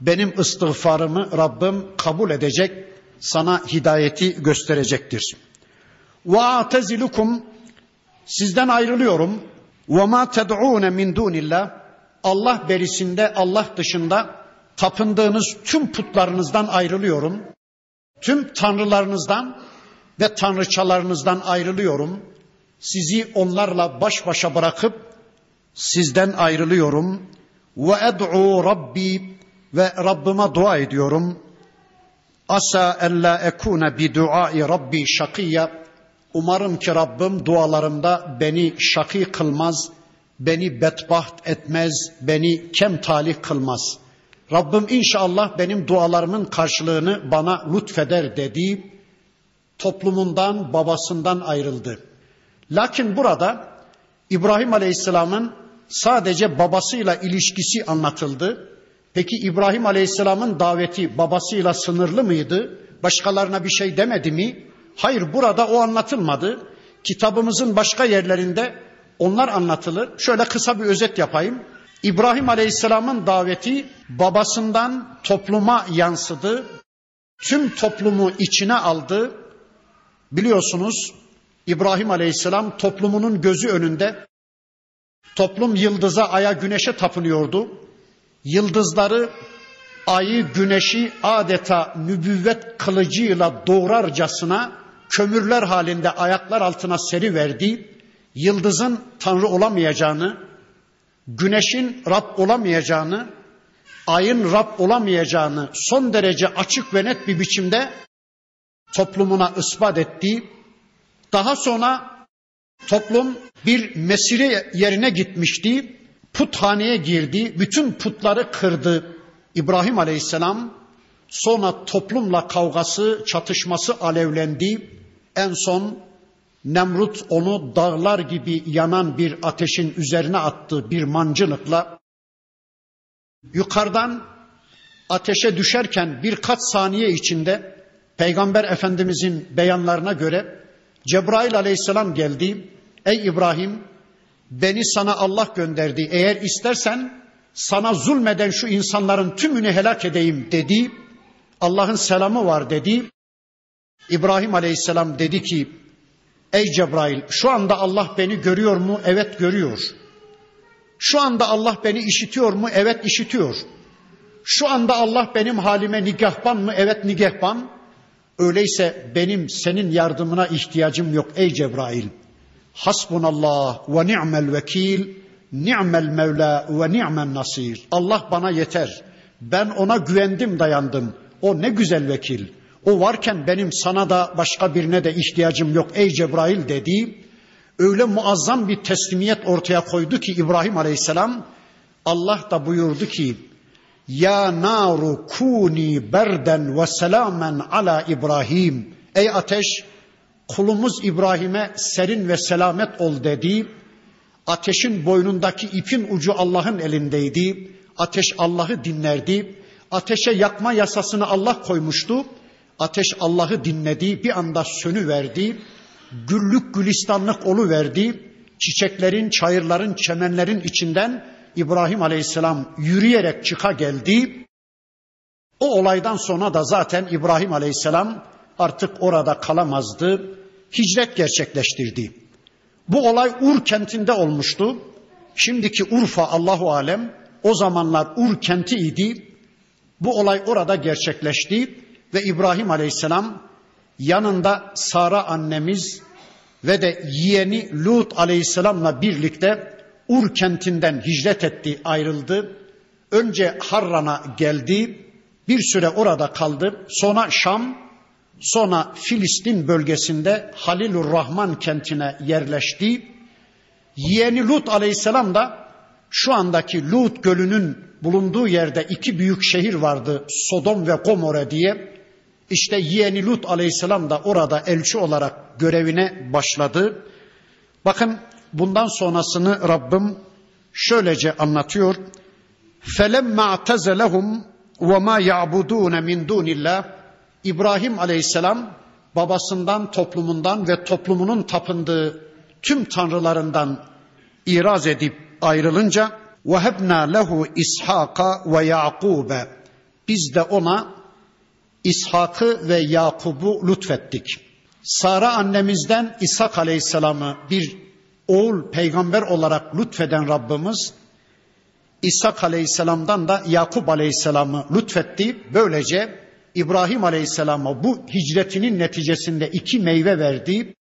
benim istiğfarımı Rabbim kabul edecek, sana hidayeti gösterecektir. Ve atezilukum sizden ayrılıyorum. Ve ma ted'un min dunillah Allah berisinde Allah dışında tapındığınız tüm putlarınızdan ayrılıyorum. Tüm tanrılarınızdan ve tanrıçalarınızdan ayrılıyorum. Sizi onlarla baş başa bırakıp sizden ayrılıyorum. Ve ed'u Rabbi ve Rabbime dua ediyorum. Asa ella ekune bi duai Rabbi şakiyya. Umarım ki Rabbim dualarımda beni şakî kılmaz, beni bedbaht etmez, beni kem talih kılmaz. Rabbim inşallah benim dualarımın karşılığını bana lütfeder dedi. Toplumundan, babasından ayrıldı. Lakin burada İbrahim Aleyhisselam'ın sadece babasıyla ilişkisi anlatıldı. Peki İbrahim Aleyhisselam'ın daveti babasıyla sınırlı mıydı? Başkalarına bir şey demedi mi? Hayır burada o anlatılmadı. Kitabımızın başka yerlerinde onlar anlatılır. Şöyle kısa bir özet yapayım. İbrahim Aleyhisselam'ın daveti babasından topluma yansıdı. Tüm toplumu içine aldı. Biliyorsunuz İbrahim Aleyhisselam toplumunun gözü önünde toplum yıldıza, aya, güneşe tapınıyordu. Yıldızları, ayı, güneşi adeta nübüvvet kılıcıyla doğrarcasına kömürler halinde ayaklar altına seri verdi. Yıldızın tanrı olamayacağını, güneşin Rab olamayacağını, ayın Rab olamayacağını son derece açık ve net bir biçimde toplumuna ispat etti. Daha sonra toplum bir mesire yerine gitmişti. Puthaneye girdi. Bütün putları kırdı. İbrahim Aleyhisselam sonra toplumla kavgası, çatışması alevlendi. En son Nemrut onu dağlar gibi yanan bir ateşin üzerine attı bir mancınıkla. Yukarıdan ateşe düşerken birkaç saniye içinde Peygamber Efendimizin beyanlarına göre Cebrail aleyhisselam geldi. Ey İbrahim beni sana Allah gönderdi. Eğer istersen sana zulmeden şu insanların tümünü helak edeyim dedi. Allah'ın selamı var dedi. İbrahim aleyhisselam dedi ki Ey Cebrail şu anda Allah beni görüyor mu? Evet görüyor. Şu anda Allah beni işitiyor mu? Evet işitiyor. Şu anda Allah benim halime nigahban mı? Evet nigahban. Öyleyse benim senin yardımına ihtiyacım yok ey Cebrail. Hasbunallah ve ni'mel vekil, ni'mel mevla ve ni'men nasir. Allah bana yeter. Ben ona güvendim, dayandım. O ne güzel vekil. O varken benim sana da başka birine de ihtiyacım yok ey Cebrail dedi. Öyle muazzam bir teslimiyet ortaya koydu ki İbrahim Aleyhisselam Allah da buyurdu ki ya naru kuni berden ve selamen ala İbrahim. Ey ateş kulumuz İbrahim'e serin ve selamet ol dedi. Ateşin boynundaki ipin ucu Allah'ın elindeydi. Ateş Allah'ı dinlerdi. Ateşe yakma yasasını Allah koymuştu. Ateş Allah'ı dinledi, bir anda sönü verdi. Güllük gülistanlık olu verdi. Çiçeklerin, çayırların, çemenlerin içinden İbrahim Aleyhisselam yürüyerek çıka geldi. O olaydan sonra da zaten İbrahim Aleyhisselam artık orada kalamazdı. Hicret gerçekleştirdi. Bu olay Ur kentinde olmuştu. Şimdiki Urfa Allahu alem o zamanlar Ur kenti idi. Bu olay orada gerçekleşti ve İbrahim Aleyhisselam yanında Sara annemiz ve de yeğeni Lut Aleyhisselam'la birlikte Ur kentinden hicret etti, ayrıldı. Önce Harran'a geldi, bir süre orada kaldı. Sonra Şam, sonra Filistin bölgesinde Halilur Rahman kentine yerleşti. Yeğeni Lut aleyhisselam da şu andaki Lut gölünün bulunduğu yerde iki büyük şehir vardı Sodom ve Gomorre diye. İşte yeğeni Lut aleyhisselam da orada elçi olarak görevine başladı. Bakın bundan sonrasını Rabbim şöylece anlatıyor. فَلَمَّا اَعْتَزَلَهُمْ وَمَا يَعْبُدُونَ مِنْ دُونِ اللّٰهِ İbrahim aleyhisselam babasından, toplumundan ve toplumunun tapındığı tüm tanrılarından iraz edip ayrılınca وَهَبْنَا lehu İshaka ve Yakub'e biz de ona İshak'ı ve Yakub'u lütfettik. Sara annemizden İshak Aleyhisselam'ı bir oğul peygamber olarak lütfeden Rabbimiz İshak Aleyhisselam'dan da Yakup Aleyhisselam'ı lütfetti. Böylece İbrahim Aleyhisselam'a bu hicretinin neticesinde iki meyve verdi.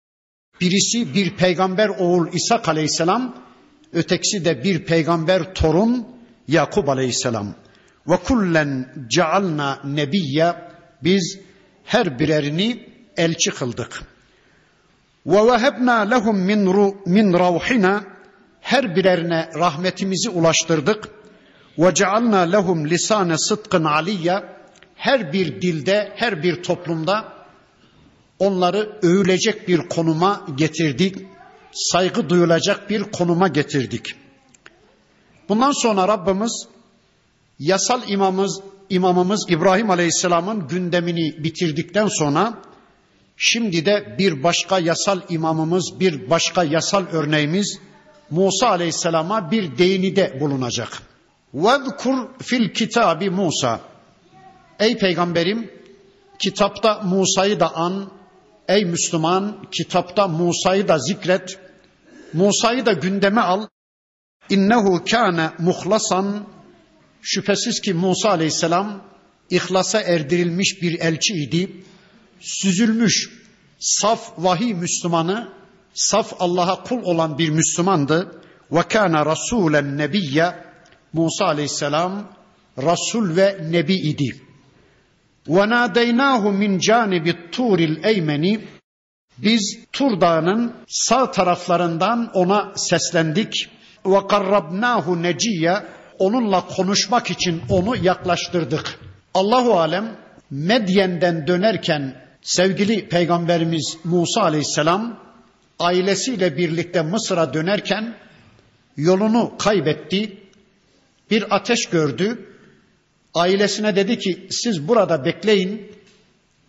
Birisi bir peygamber oğul İshak Aleyhisselam, ötekisi de bir peygamber torun Yakup Aleyhisselam. Ve kullen cealna nebiyye biz her birerini elçi kıldık. Ve vehebna lehum min min ravhina her birerine rahmetimizi ulaştırdık. Ve cealna lehum lisane sıdkın aliyya her bir dilde, her bir toplumda onları övülecek bir konuma getirdik. Saygı duyulacak bir konuma getirdik. Bundan sonra Rabbimiz yasal imamımız imamımız İbrahim Aleyhisselam'ın gündemini bitirdikten sonra şimdi de bir başka yasal imamımız, bir başka yasal örneğimiz Musa Aleyhisselam'a bir değinide bulunacak. وَذْكُرْ fil kitabi Musa. Ey peygamberim kitapta Musa'yı da an, ey Müslüman kitapta Musa'yı da zikret, Musa'yı da gündeme al. İnnehu kâne muhlasan Şüphesiz ki Musa aleyhisselam ihlasa erdirilmiş bir elçiydi. Süzülmüş, saf vahiy Müslümanı, saf Allah'a kul olan bir Müslümandı. Ve kana rasulen nebiyye Musa aleyhisselam Rasul ve Nebi idi. Ve nadeynahu min canibi turil eymeni biz Tur Dağı'nın sağ taraflarından ona seslendik. Ve karrabnahu neciye onunla konuşmak için onu yaklaştırdık. Allahu alem Medyen'den dönerken sevgili peygamberimiz Musa aleyhisselam ailesiyle birlikte Mısır'a dönerken yolunu kaybetti. Bir ateş gördü. Ailesine dedi ki siz burada bekleyin.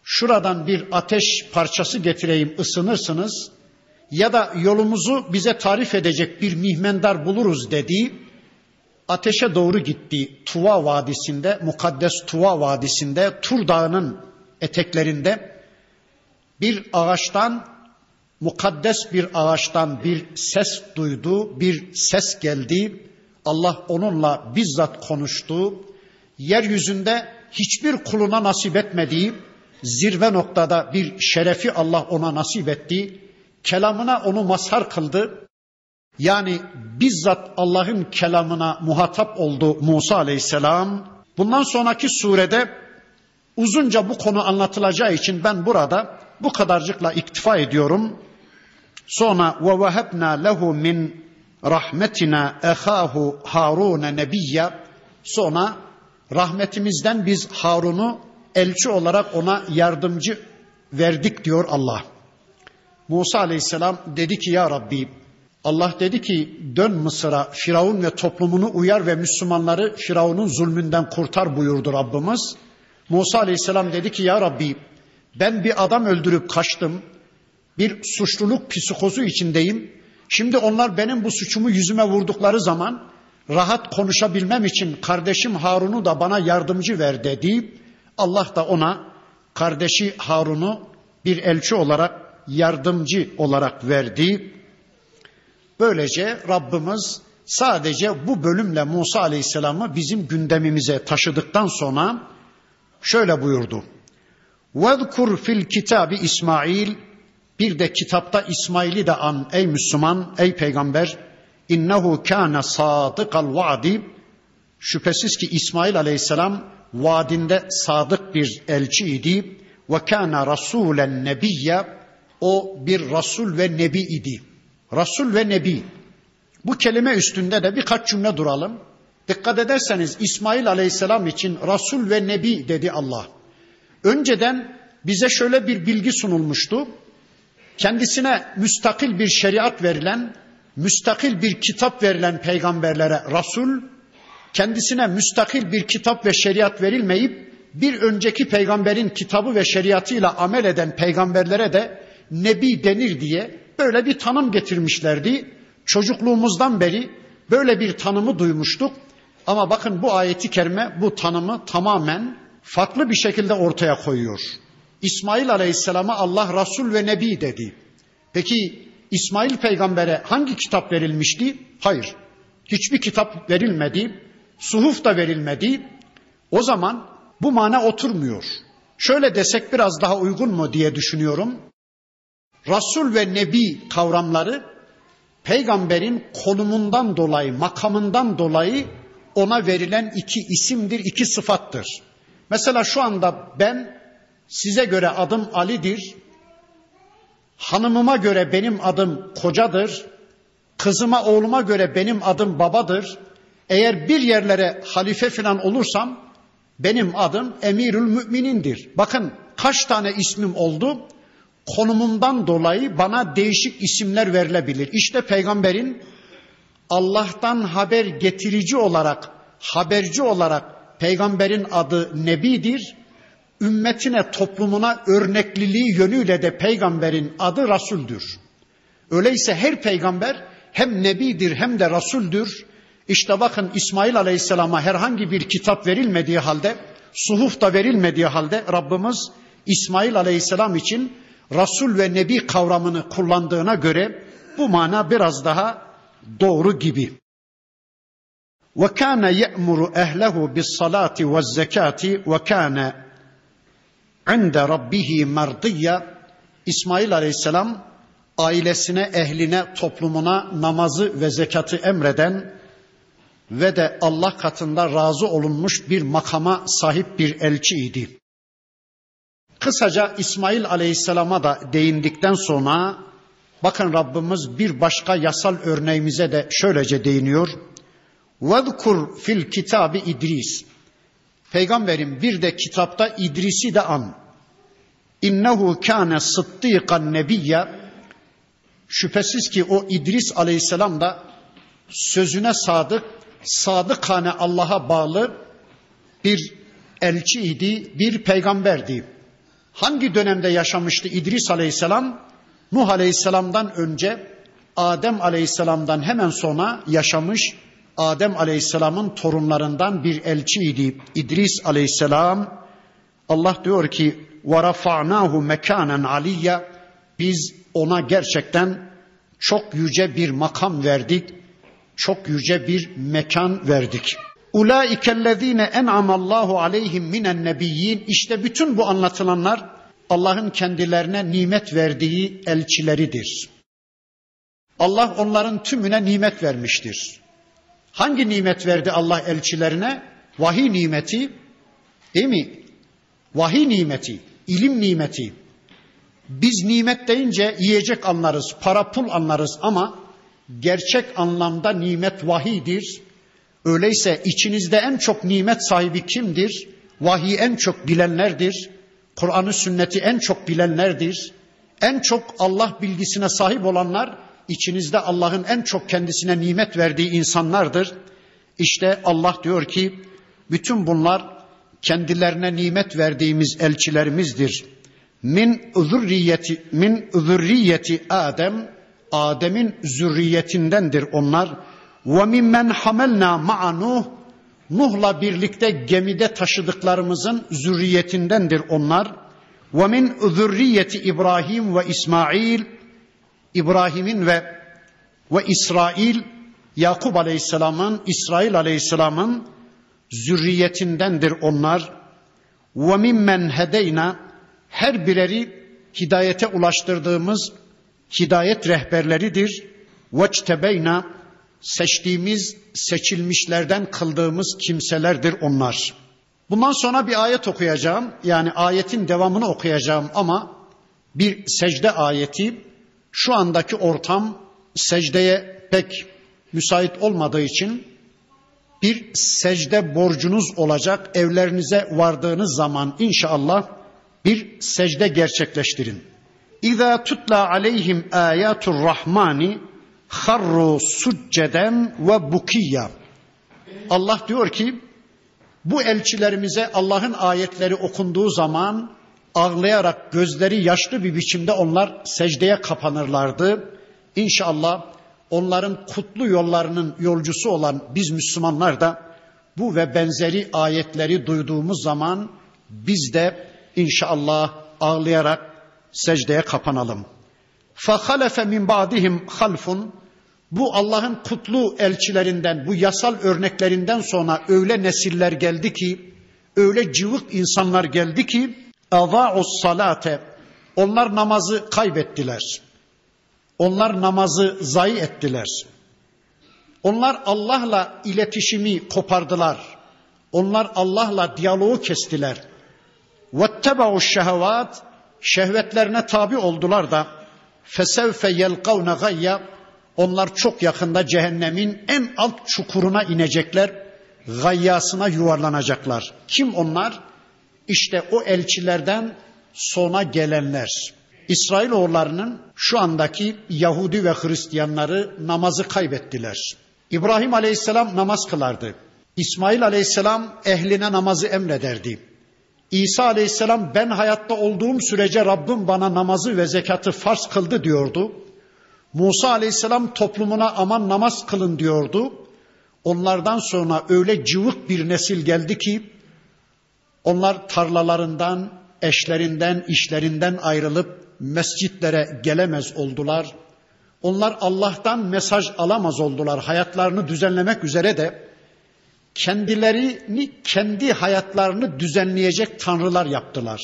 Şuradan bir ateş parçası getireyim ısınırsınız ya da yolumuzu bize tarif edecek bir mihmendar buluruz dedi ateşe doğru gitti. Tuva Vadisi'nde, mukaddes Tuva Vadisi'nde, Tur Dağı'nın eteklerinde bir ağaçtan, mukaddes bir ağaçtan bir ses duydu, bir ses geldi. Allah onunla bizzat konuştu. Yeryüzünde hiçbir kuluna nasip etmediği zirve noktada bir şerefi Allah ona nasip etti. Kelamına onu mazhar kıldı. Yani bizzat Allah'ın kelamına muhatap oldu Musa aleyhisselam. Bundan sonraki surede uzunca bu konu anlatılacağı için ben burada bu kadarcıkla iktifa ediyorum. Sonra ve vehebna lehu min rahmetina ehahu Harun nebiyya. Sonra rahmetimizden biz Harun'u elçi olarak ona yardımcı verdik diyor Allah. Musa aleyhisselam dedi ki ya Rabbi Allah dedi ki dön Mısır'a Firavun ve toplumunu uyar ve Müslümanları Firavun'un zulmünden kurtar buyurdu Rabbimiz. Musa aleyhisselam dedi ki ya Rabbi ben bir adam öldürüp kaçtım. Bir suçluluk psikozu içindeyim. Şimdi onlar benim bu suçumu yüzüme vurdukları zaman rahat konuşabilmem için kardeşim Harun'u da bana yardımcı ver dedi. Allah da ona kardeşi Harun'u bir elçi olarak yardımcı olarak verdi. Böylece Rabbimiz sadece bu bölümle Musa Aleyhisselam'ı bizim gündemimize taşıdıktan sonra şöyle buyurdu. Vedkur fil kitabi İsmail bir de kitapta İsmail'i de an ey Müslüman ey peygamber innehu kana sadıkal vaadi şüphesiz ki İsmail aleyhisselam vaadinde sadık bir elçiydi ve kana rasulen nebiyye o bir rasul ve nebi idi. Rasul ve nebi. Bu kelime üstünde de birkaç cümle duralım. Dikkat ederseniz İsmail aleyhisselam için rasul ve nebi dedi Allah. Önceden bize şöyle bir bilgi sunulmuştu. Kendisine müstakil bir şeriat verilen, müstakil bir kitap verilen peygamberlere Rasul, kendisine müstakil bir kitap ve şeriat verilmeyip bir önceki peygamberin kitabı ve şeriatıyla amel eden peygamberlere de Nebi denir diye böyle bir tanım getirmişlerdi. Çocukluğumuzdan beri böyle bir tanımı duymuştuk. Ama bakın bu ayeti kerime bu tanımı tamamen farklı bir şekilde ortaya koyuyor. İsmail Aleyhisselam'a Allah Resul ve Nebi dedi. Peki İsmail peygambere hangi kitap verilmişti? Hayır. Hiçbir kitap verilmedi. Suhuf da verilmedi. O zaman bu mana oturmuyor. Şöyle desek biraz daha uygun mu diye düşünüyorum. Rasul ve Nebi kavramları peygamberin konumundan dolayı, makamından dolayı ona verilen iki isimdir, iki sıfattır. Mesela şu anda ben size göre adım Ali'dir. Hanımıma göre benim adım kocadır. Kızıma, oğluma göre benim adım babadır. Eğer bir yerlere halife falan olursam benim adım Emirül Müminindir. Bakın kaç tane ismim oldu? Konumumdan dolayı bana değişik isimler verilebilir. İşte peygamberin Allah'tan haber getirici olarak, haberci olarak peygamberin adı Nebidir. Ümmetine, toplumuna örnekliliği yönüyle de peygamberin adı Resul'dür. Öyleyse her peygamber hem Nebidir hem de Resul'dür. İşte bakın İsmail Aleyhisselam'a herhangi bir kitap verilmediği halde, suhuf da verilmediği halde Rabbimiz İsmail Aleyhisselam için Resul ve Nebi kavramını kullandığına göre bu mana biraz daha doğru gibi. Bis salati ve zekati ve kana inde rabbihi mardiyya İsmail Aleyhisselam ailesine, ehline, toplumuna namazı ve zekatı emreden ve de Allah katında razı olunmuş bir makama sahip bir elçiydi. Kısaca İsmail Aleyhisselam'a da değindikten sonra bakın Rabbimiz bir başka yasal örneğimize de şöylece değiniyor. Vadkur fil kitabı İdris. Peygamberin bir de kitapta İdris'i de an. İnnehu kâne sıddîkan nebiyye. Şüphesiz ki o İdris aleyhisselam da sözüne sadık, sadıkane Allah'a bağlı bir elçiydi, bir peygamberdi. Hangi dönemde yaşamıştı İdris aleyhisselam? Nuh aleyhisselamdan önce, Adem aleyhisselamdan hemen sonra yaşamış, Adem Aleyhisselam'ın torunlarından bir elçiydi İdris Aleyhisselam. Allah diyor ki وَرَفَعْنَاهُ mekanen aliyya Biz ona gerçekten çok yüce bir makam verdik. Çok yüce bir mekan verdik. Ulaikellezine en'amallahu aleyhim minen nebiyyin. İşte bütün bu anlatılanlar Allah'ın kendilerine nimet verdiği elçileridir. Allah onların tümüne nimet vermiştir. Hangi nimet verdi Allah elçilerine? Vahiy nimeti, değil mi? Vahiy nimeti, ilim nimeti. Biz nimet deyince yiyecek anlarız, para pul anlarız ama gerçek anlamda nimet vahidir Öyleyse içinizde en çok nimet sahibi kimdir? Vahiy en çok bilenlerdir. Kur'an'ı sünneti en çok bilenlerdir. En çok Allah bilgisine sahip olanlar içinizde Allah'ın en çok kendisine nimet verdiği insanlardır. İşte Allah diyor ki bütün bunlar kendilerine nimet verdiğimiz elçilerimizdir. Min zürriyeti min zürriyeti Adem Adem'in zürriyetindendir onlar ve mimmen hamelna ma'a Nuh Nuh'la birlikte gemide taşıdıklarımızın zürriyetindendir onlar. Ve min zürriyeti İbrahim ve İsmail İbrahim'in ve ve İsrail Yakup Aleyhisselam'ın İsrail Aleyhisselam'ın zürriyetindendir onlar. Ve mimmen hedeyna her bireri hidayete ulaştırdığımız hidayet rehberleridir. Ve çtebeyna seçtiğimiz, seçilmişlerden kıldığımız kimselerdir onlar. Bundan sonra bir ayet okuyacağım. Yani ayetin devamını okuyacağım ama bir secde ayeti. Şu andaki ortam secdeye pek müsait olmadığı için bir secde borcunuz olacak. Evlerinize vardığınız zaman inşallah bir secde gerçekleştirin. İza tutla aleyhim ayatur rahmani harru succeden ve bukiyya. Allah diyor ki bu elçilerimize Allah'ın ayetleri okunduğu zaman ağlayarak gözleri yaşlı bir biçimde onlar secdeye kapanırlardı. İnşallah onların kutlu yollarının yolcusu olan biz Müslümanlar da bu ve benzeri ayetleri duyduğumuz zaman biz de inşallah ağlayarak secdeye kapanalım. فَخَلَفَ مِنْ بَعْدِهِمْ خَلْفٌ Bu Allah'ın kutlu elçilerinden, bu yasal örneklerinden sonra öyle nesiller geldi ki, öyle cıvık insanlar geldi ki, اَضَاعُ salate Onlar namazı kaybettiler. Onlar namazı zayi ettiler. Onlar Allah'la iletişimi kopardılar. Onlar Allah'la diyaloğu kestiler. وَاتَّبَعُوا الشَّهَوَاتِ Şehvetlerine tabi oldular da fesevfe yelkavne gayya onlar çok yakında cehennemin en alt çukuruna inecekler. Gayyasına yuvarlanacaklar. Kim onlar? İşte o elçilerden sona gelenler. İsrailoğullarının şu andaki Yahudi ve Hristiyanları namazı kaybettiler. İbrahim Aleyhisselam namaz kılardı. İsmail Aleyhisselam ehline namazı emrederdi. İsa Aleyhisselam ben hayatta olduğum sürece Rabbim bana namazı ve zekatı farz kıldı diyordu. Musa Aleyhisselam toplumuna aman namaz kılın diyordu. Onlardan sonra öyle cıvık bir nesil geldi ki onlar tarlalarından, eşlerinden, işlerinden ayrılıp mescitlere gelemez oldular. Onlar Allah'tan mesaj alamaz oldular. Hayatlarını düzenlemek üzere de kendilerini, kendi hayatlarını düzenleyecek tanrılar yaptılar.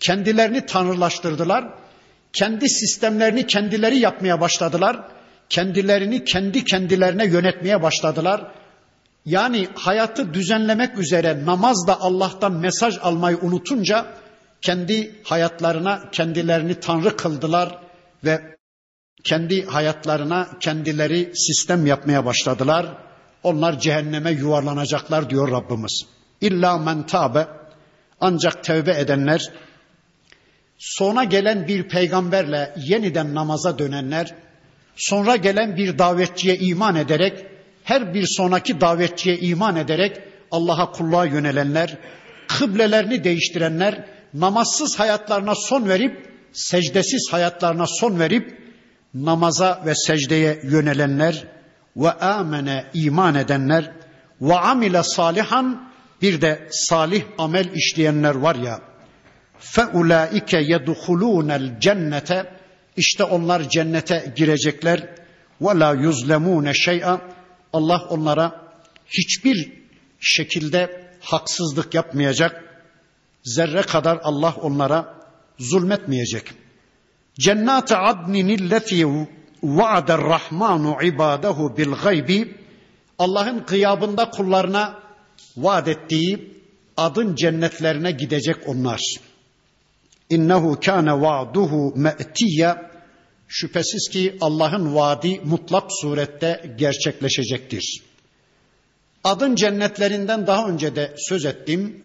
Kendilerini tanrılaştırdılar. Kendi sistemlerini kendileri yapmaya başladılar. Kendilerini kendi kendilerine yönetmeye başladılar. Yani hayatı düzenlemek üzere namazda Allah'tan mesaj almayı unutunca kendi hayatlarına kendilerini tanrı kıldılar ve kendi hayatlarına kendileri sistem yapmaya başladılar. Onlar cehenneme yuvarlanacaklar diyor Rabbimiz. İlla men tabe ancak tevbe edenler sona gelen bir peygamberle yeniden namaza dönenler sonra gelen bir davetçiye iman ederek her bir sonraki davetçiye iman ederek Allah'a kulluğa yönelenler, kıblelerini değiştirenler, namazsız hayatlarına son verip secdesiz hayatlarına son verip namaza ve secdeye yönelenler ve amene iman edenler ve amile salihan bir de salih amel işleyenler var ya fe ulaike yedhulunel cennete işte onlar cennete girecekler ve la yuzlemune şey'a Allah onlara hiçbir şekilde haksızlık yapmayacak. Zerre kadar Allah onlara zulmetmeyecek. Cennet adnin illeti vaadar rahmanu ibadahu bil gaybi Allah'ın kıyabında kullarına vaat ettiği adın cennetlerine gidecek onlar. İnnehu kâne va'duhu me'tiyye şüphesiz ki Allah'ın vaadi mutlak surette gerçekleşecektir. Adın cennetlerinden daha önce de söz ettim.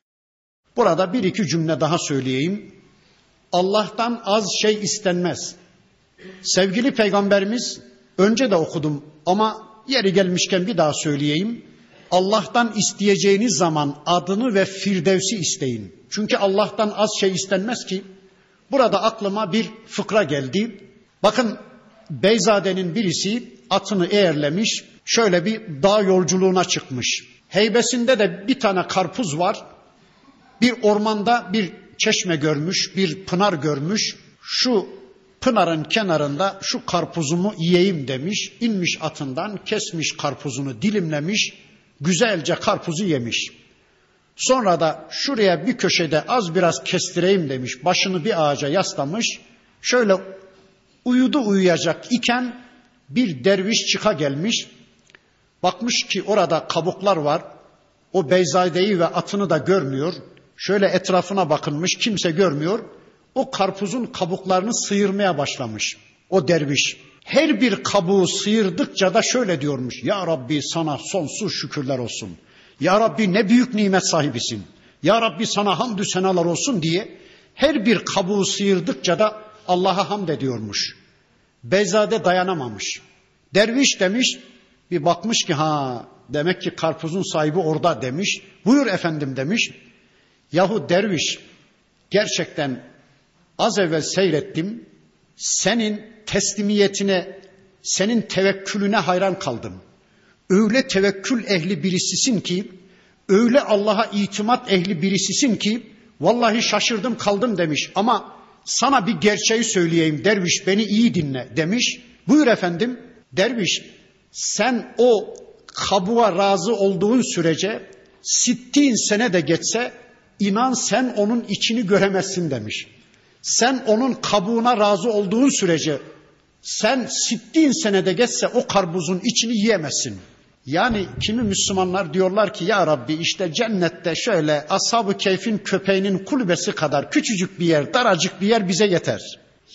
Burada bir iki cümle daha söyleyeyim. Allah'tan az şey istenmez. Sevgili peygamberimiz önce de okudum ama yeri gelmişken bir daha söyleyeyim. Allah'tan isteyeceğiniz zaman adını ve firdevsi isteyin. Çünkü Allah'tan az şey istenmez ki. Burada aklıma bir fıkra geldi. Bakın Beyzade'nin birisi atını eğerlemiş, şöyle bir dağ yolculuğuna çıkmış. Heybesinde de bir tane karpuz var. Bir ormanda bir çeşme görmüş, bir pınar görmüş. Şu pınarın kenarında şu karpuzumu yiyeyim demiş. İnmiş atından, kesmiş karpuzunu, dilimlemiş, güzelce karpuzu yemiş. Sonra da şuraya bir köşede az biraz kestireyim demiş. Başını bir ağaca yaslamış. Şöyle uyudu uyuyacak iken bir derviş çıka gelmiş. Bakmış ki orada kabuklar var. O Beyzade'yi ve atını da görmüyor. Şöyle etrafına bakınmış kimse görmüyor. O karpuzun kabuklarını sıyırmaya başlamış. O derviş. Her bir kabuğu sıyırdıkça da şöyle diyormuş. Ya Rabbi sana sonsuz şükürler olsun. Ya Rabbi ne büyük nimet sahibisin. Ya Rabbi sana hamdü senalar olsun diye her bir kabuğu sıyırdıkça da Allah'a hamd ediyormuş. Beyzade dayanamamış. Derviş demiş bir bakmış ki ha demek ki karpuzun sahibi orada demiş. Buyur efendim demiş. Yahu derviş gerçekten az evvel seyrettim. Senin teslimiyetine, senin tevekkülüne hayran kaldım. Öyle tevekkül ehli birisisin ki, öyle Allah'a itimat ehli birisisin ki, vallahi şaşırdım kaldım demiş. Ama sana bir gerçeği söyleyeyim derviş beni iyi dinle demiş. Buyur efendim derviş sen o kabuğa razı olduğun sürece sittin sene de geçse inan sen onun içini göremezsin demiş. Sen onun kabuğuna razı olduğun sürece sen sittin senede geçse o karbuzun içini yiyemezsin. Yani kimi Müslümanlar diyorlar ki ya Rabbi işte cennette şöyle ashab-ı keyfin köpeğinin kulübesi kadar küçücük bir yer, daracık bir yer bize yeter.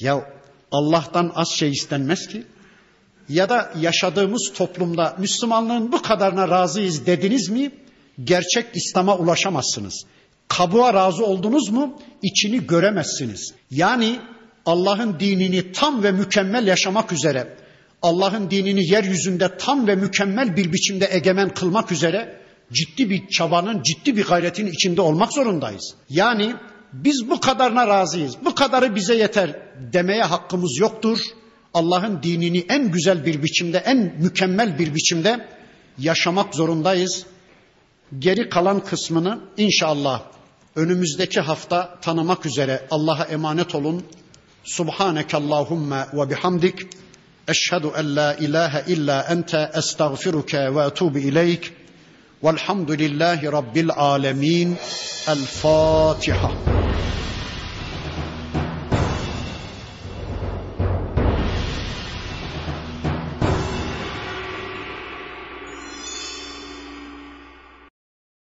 Ya Allah'tan az şey istenmez ki. Ya da yaşadığımız toplumda Müslümanlığın bu kadarına razıyız dediniz mi? Gerçek İslam'a ulaşamazsınız. Kabuğa razı oldunuz mu? İçini göremezsiniz. Yani Allah'ın dinini tam ve mükemmel yaşamak üzere Allah'ın dinini yeryüzünde tam ve mükemmel bir biçimde egemen kılmak üzere ciddi bir çabanın, ciddi bir gayretin içinde olmak zorundayız. Yani biz bu kadarına razıyız, bu kadarı bize yeter demeye hakkımız yoktur. Allah'ın dinini en güzel bir biçimde, en mükemmel bir biçimde yaşamak zorundayız. Geri kalan kısmını inşallah önümüzdeki hafta tanımak üzere Allah'a emanet olun. Subhaneke Allahumma ve bihamdik. أشهد أن لا إله إلا أنت أستغفرك وأتوب إليك. والحمد لله رب العالمين. الفاتحة.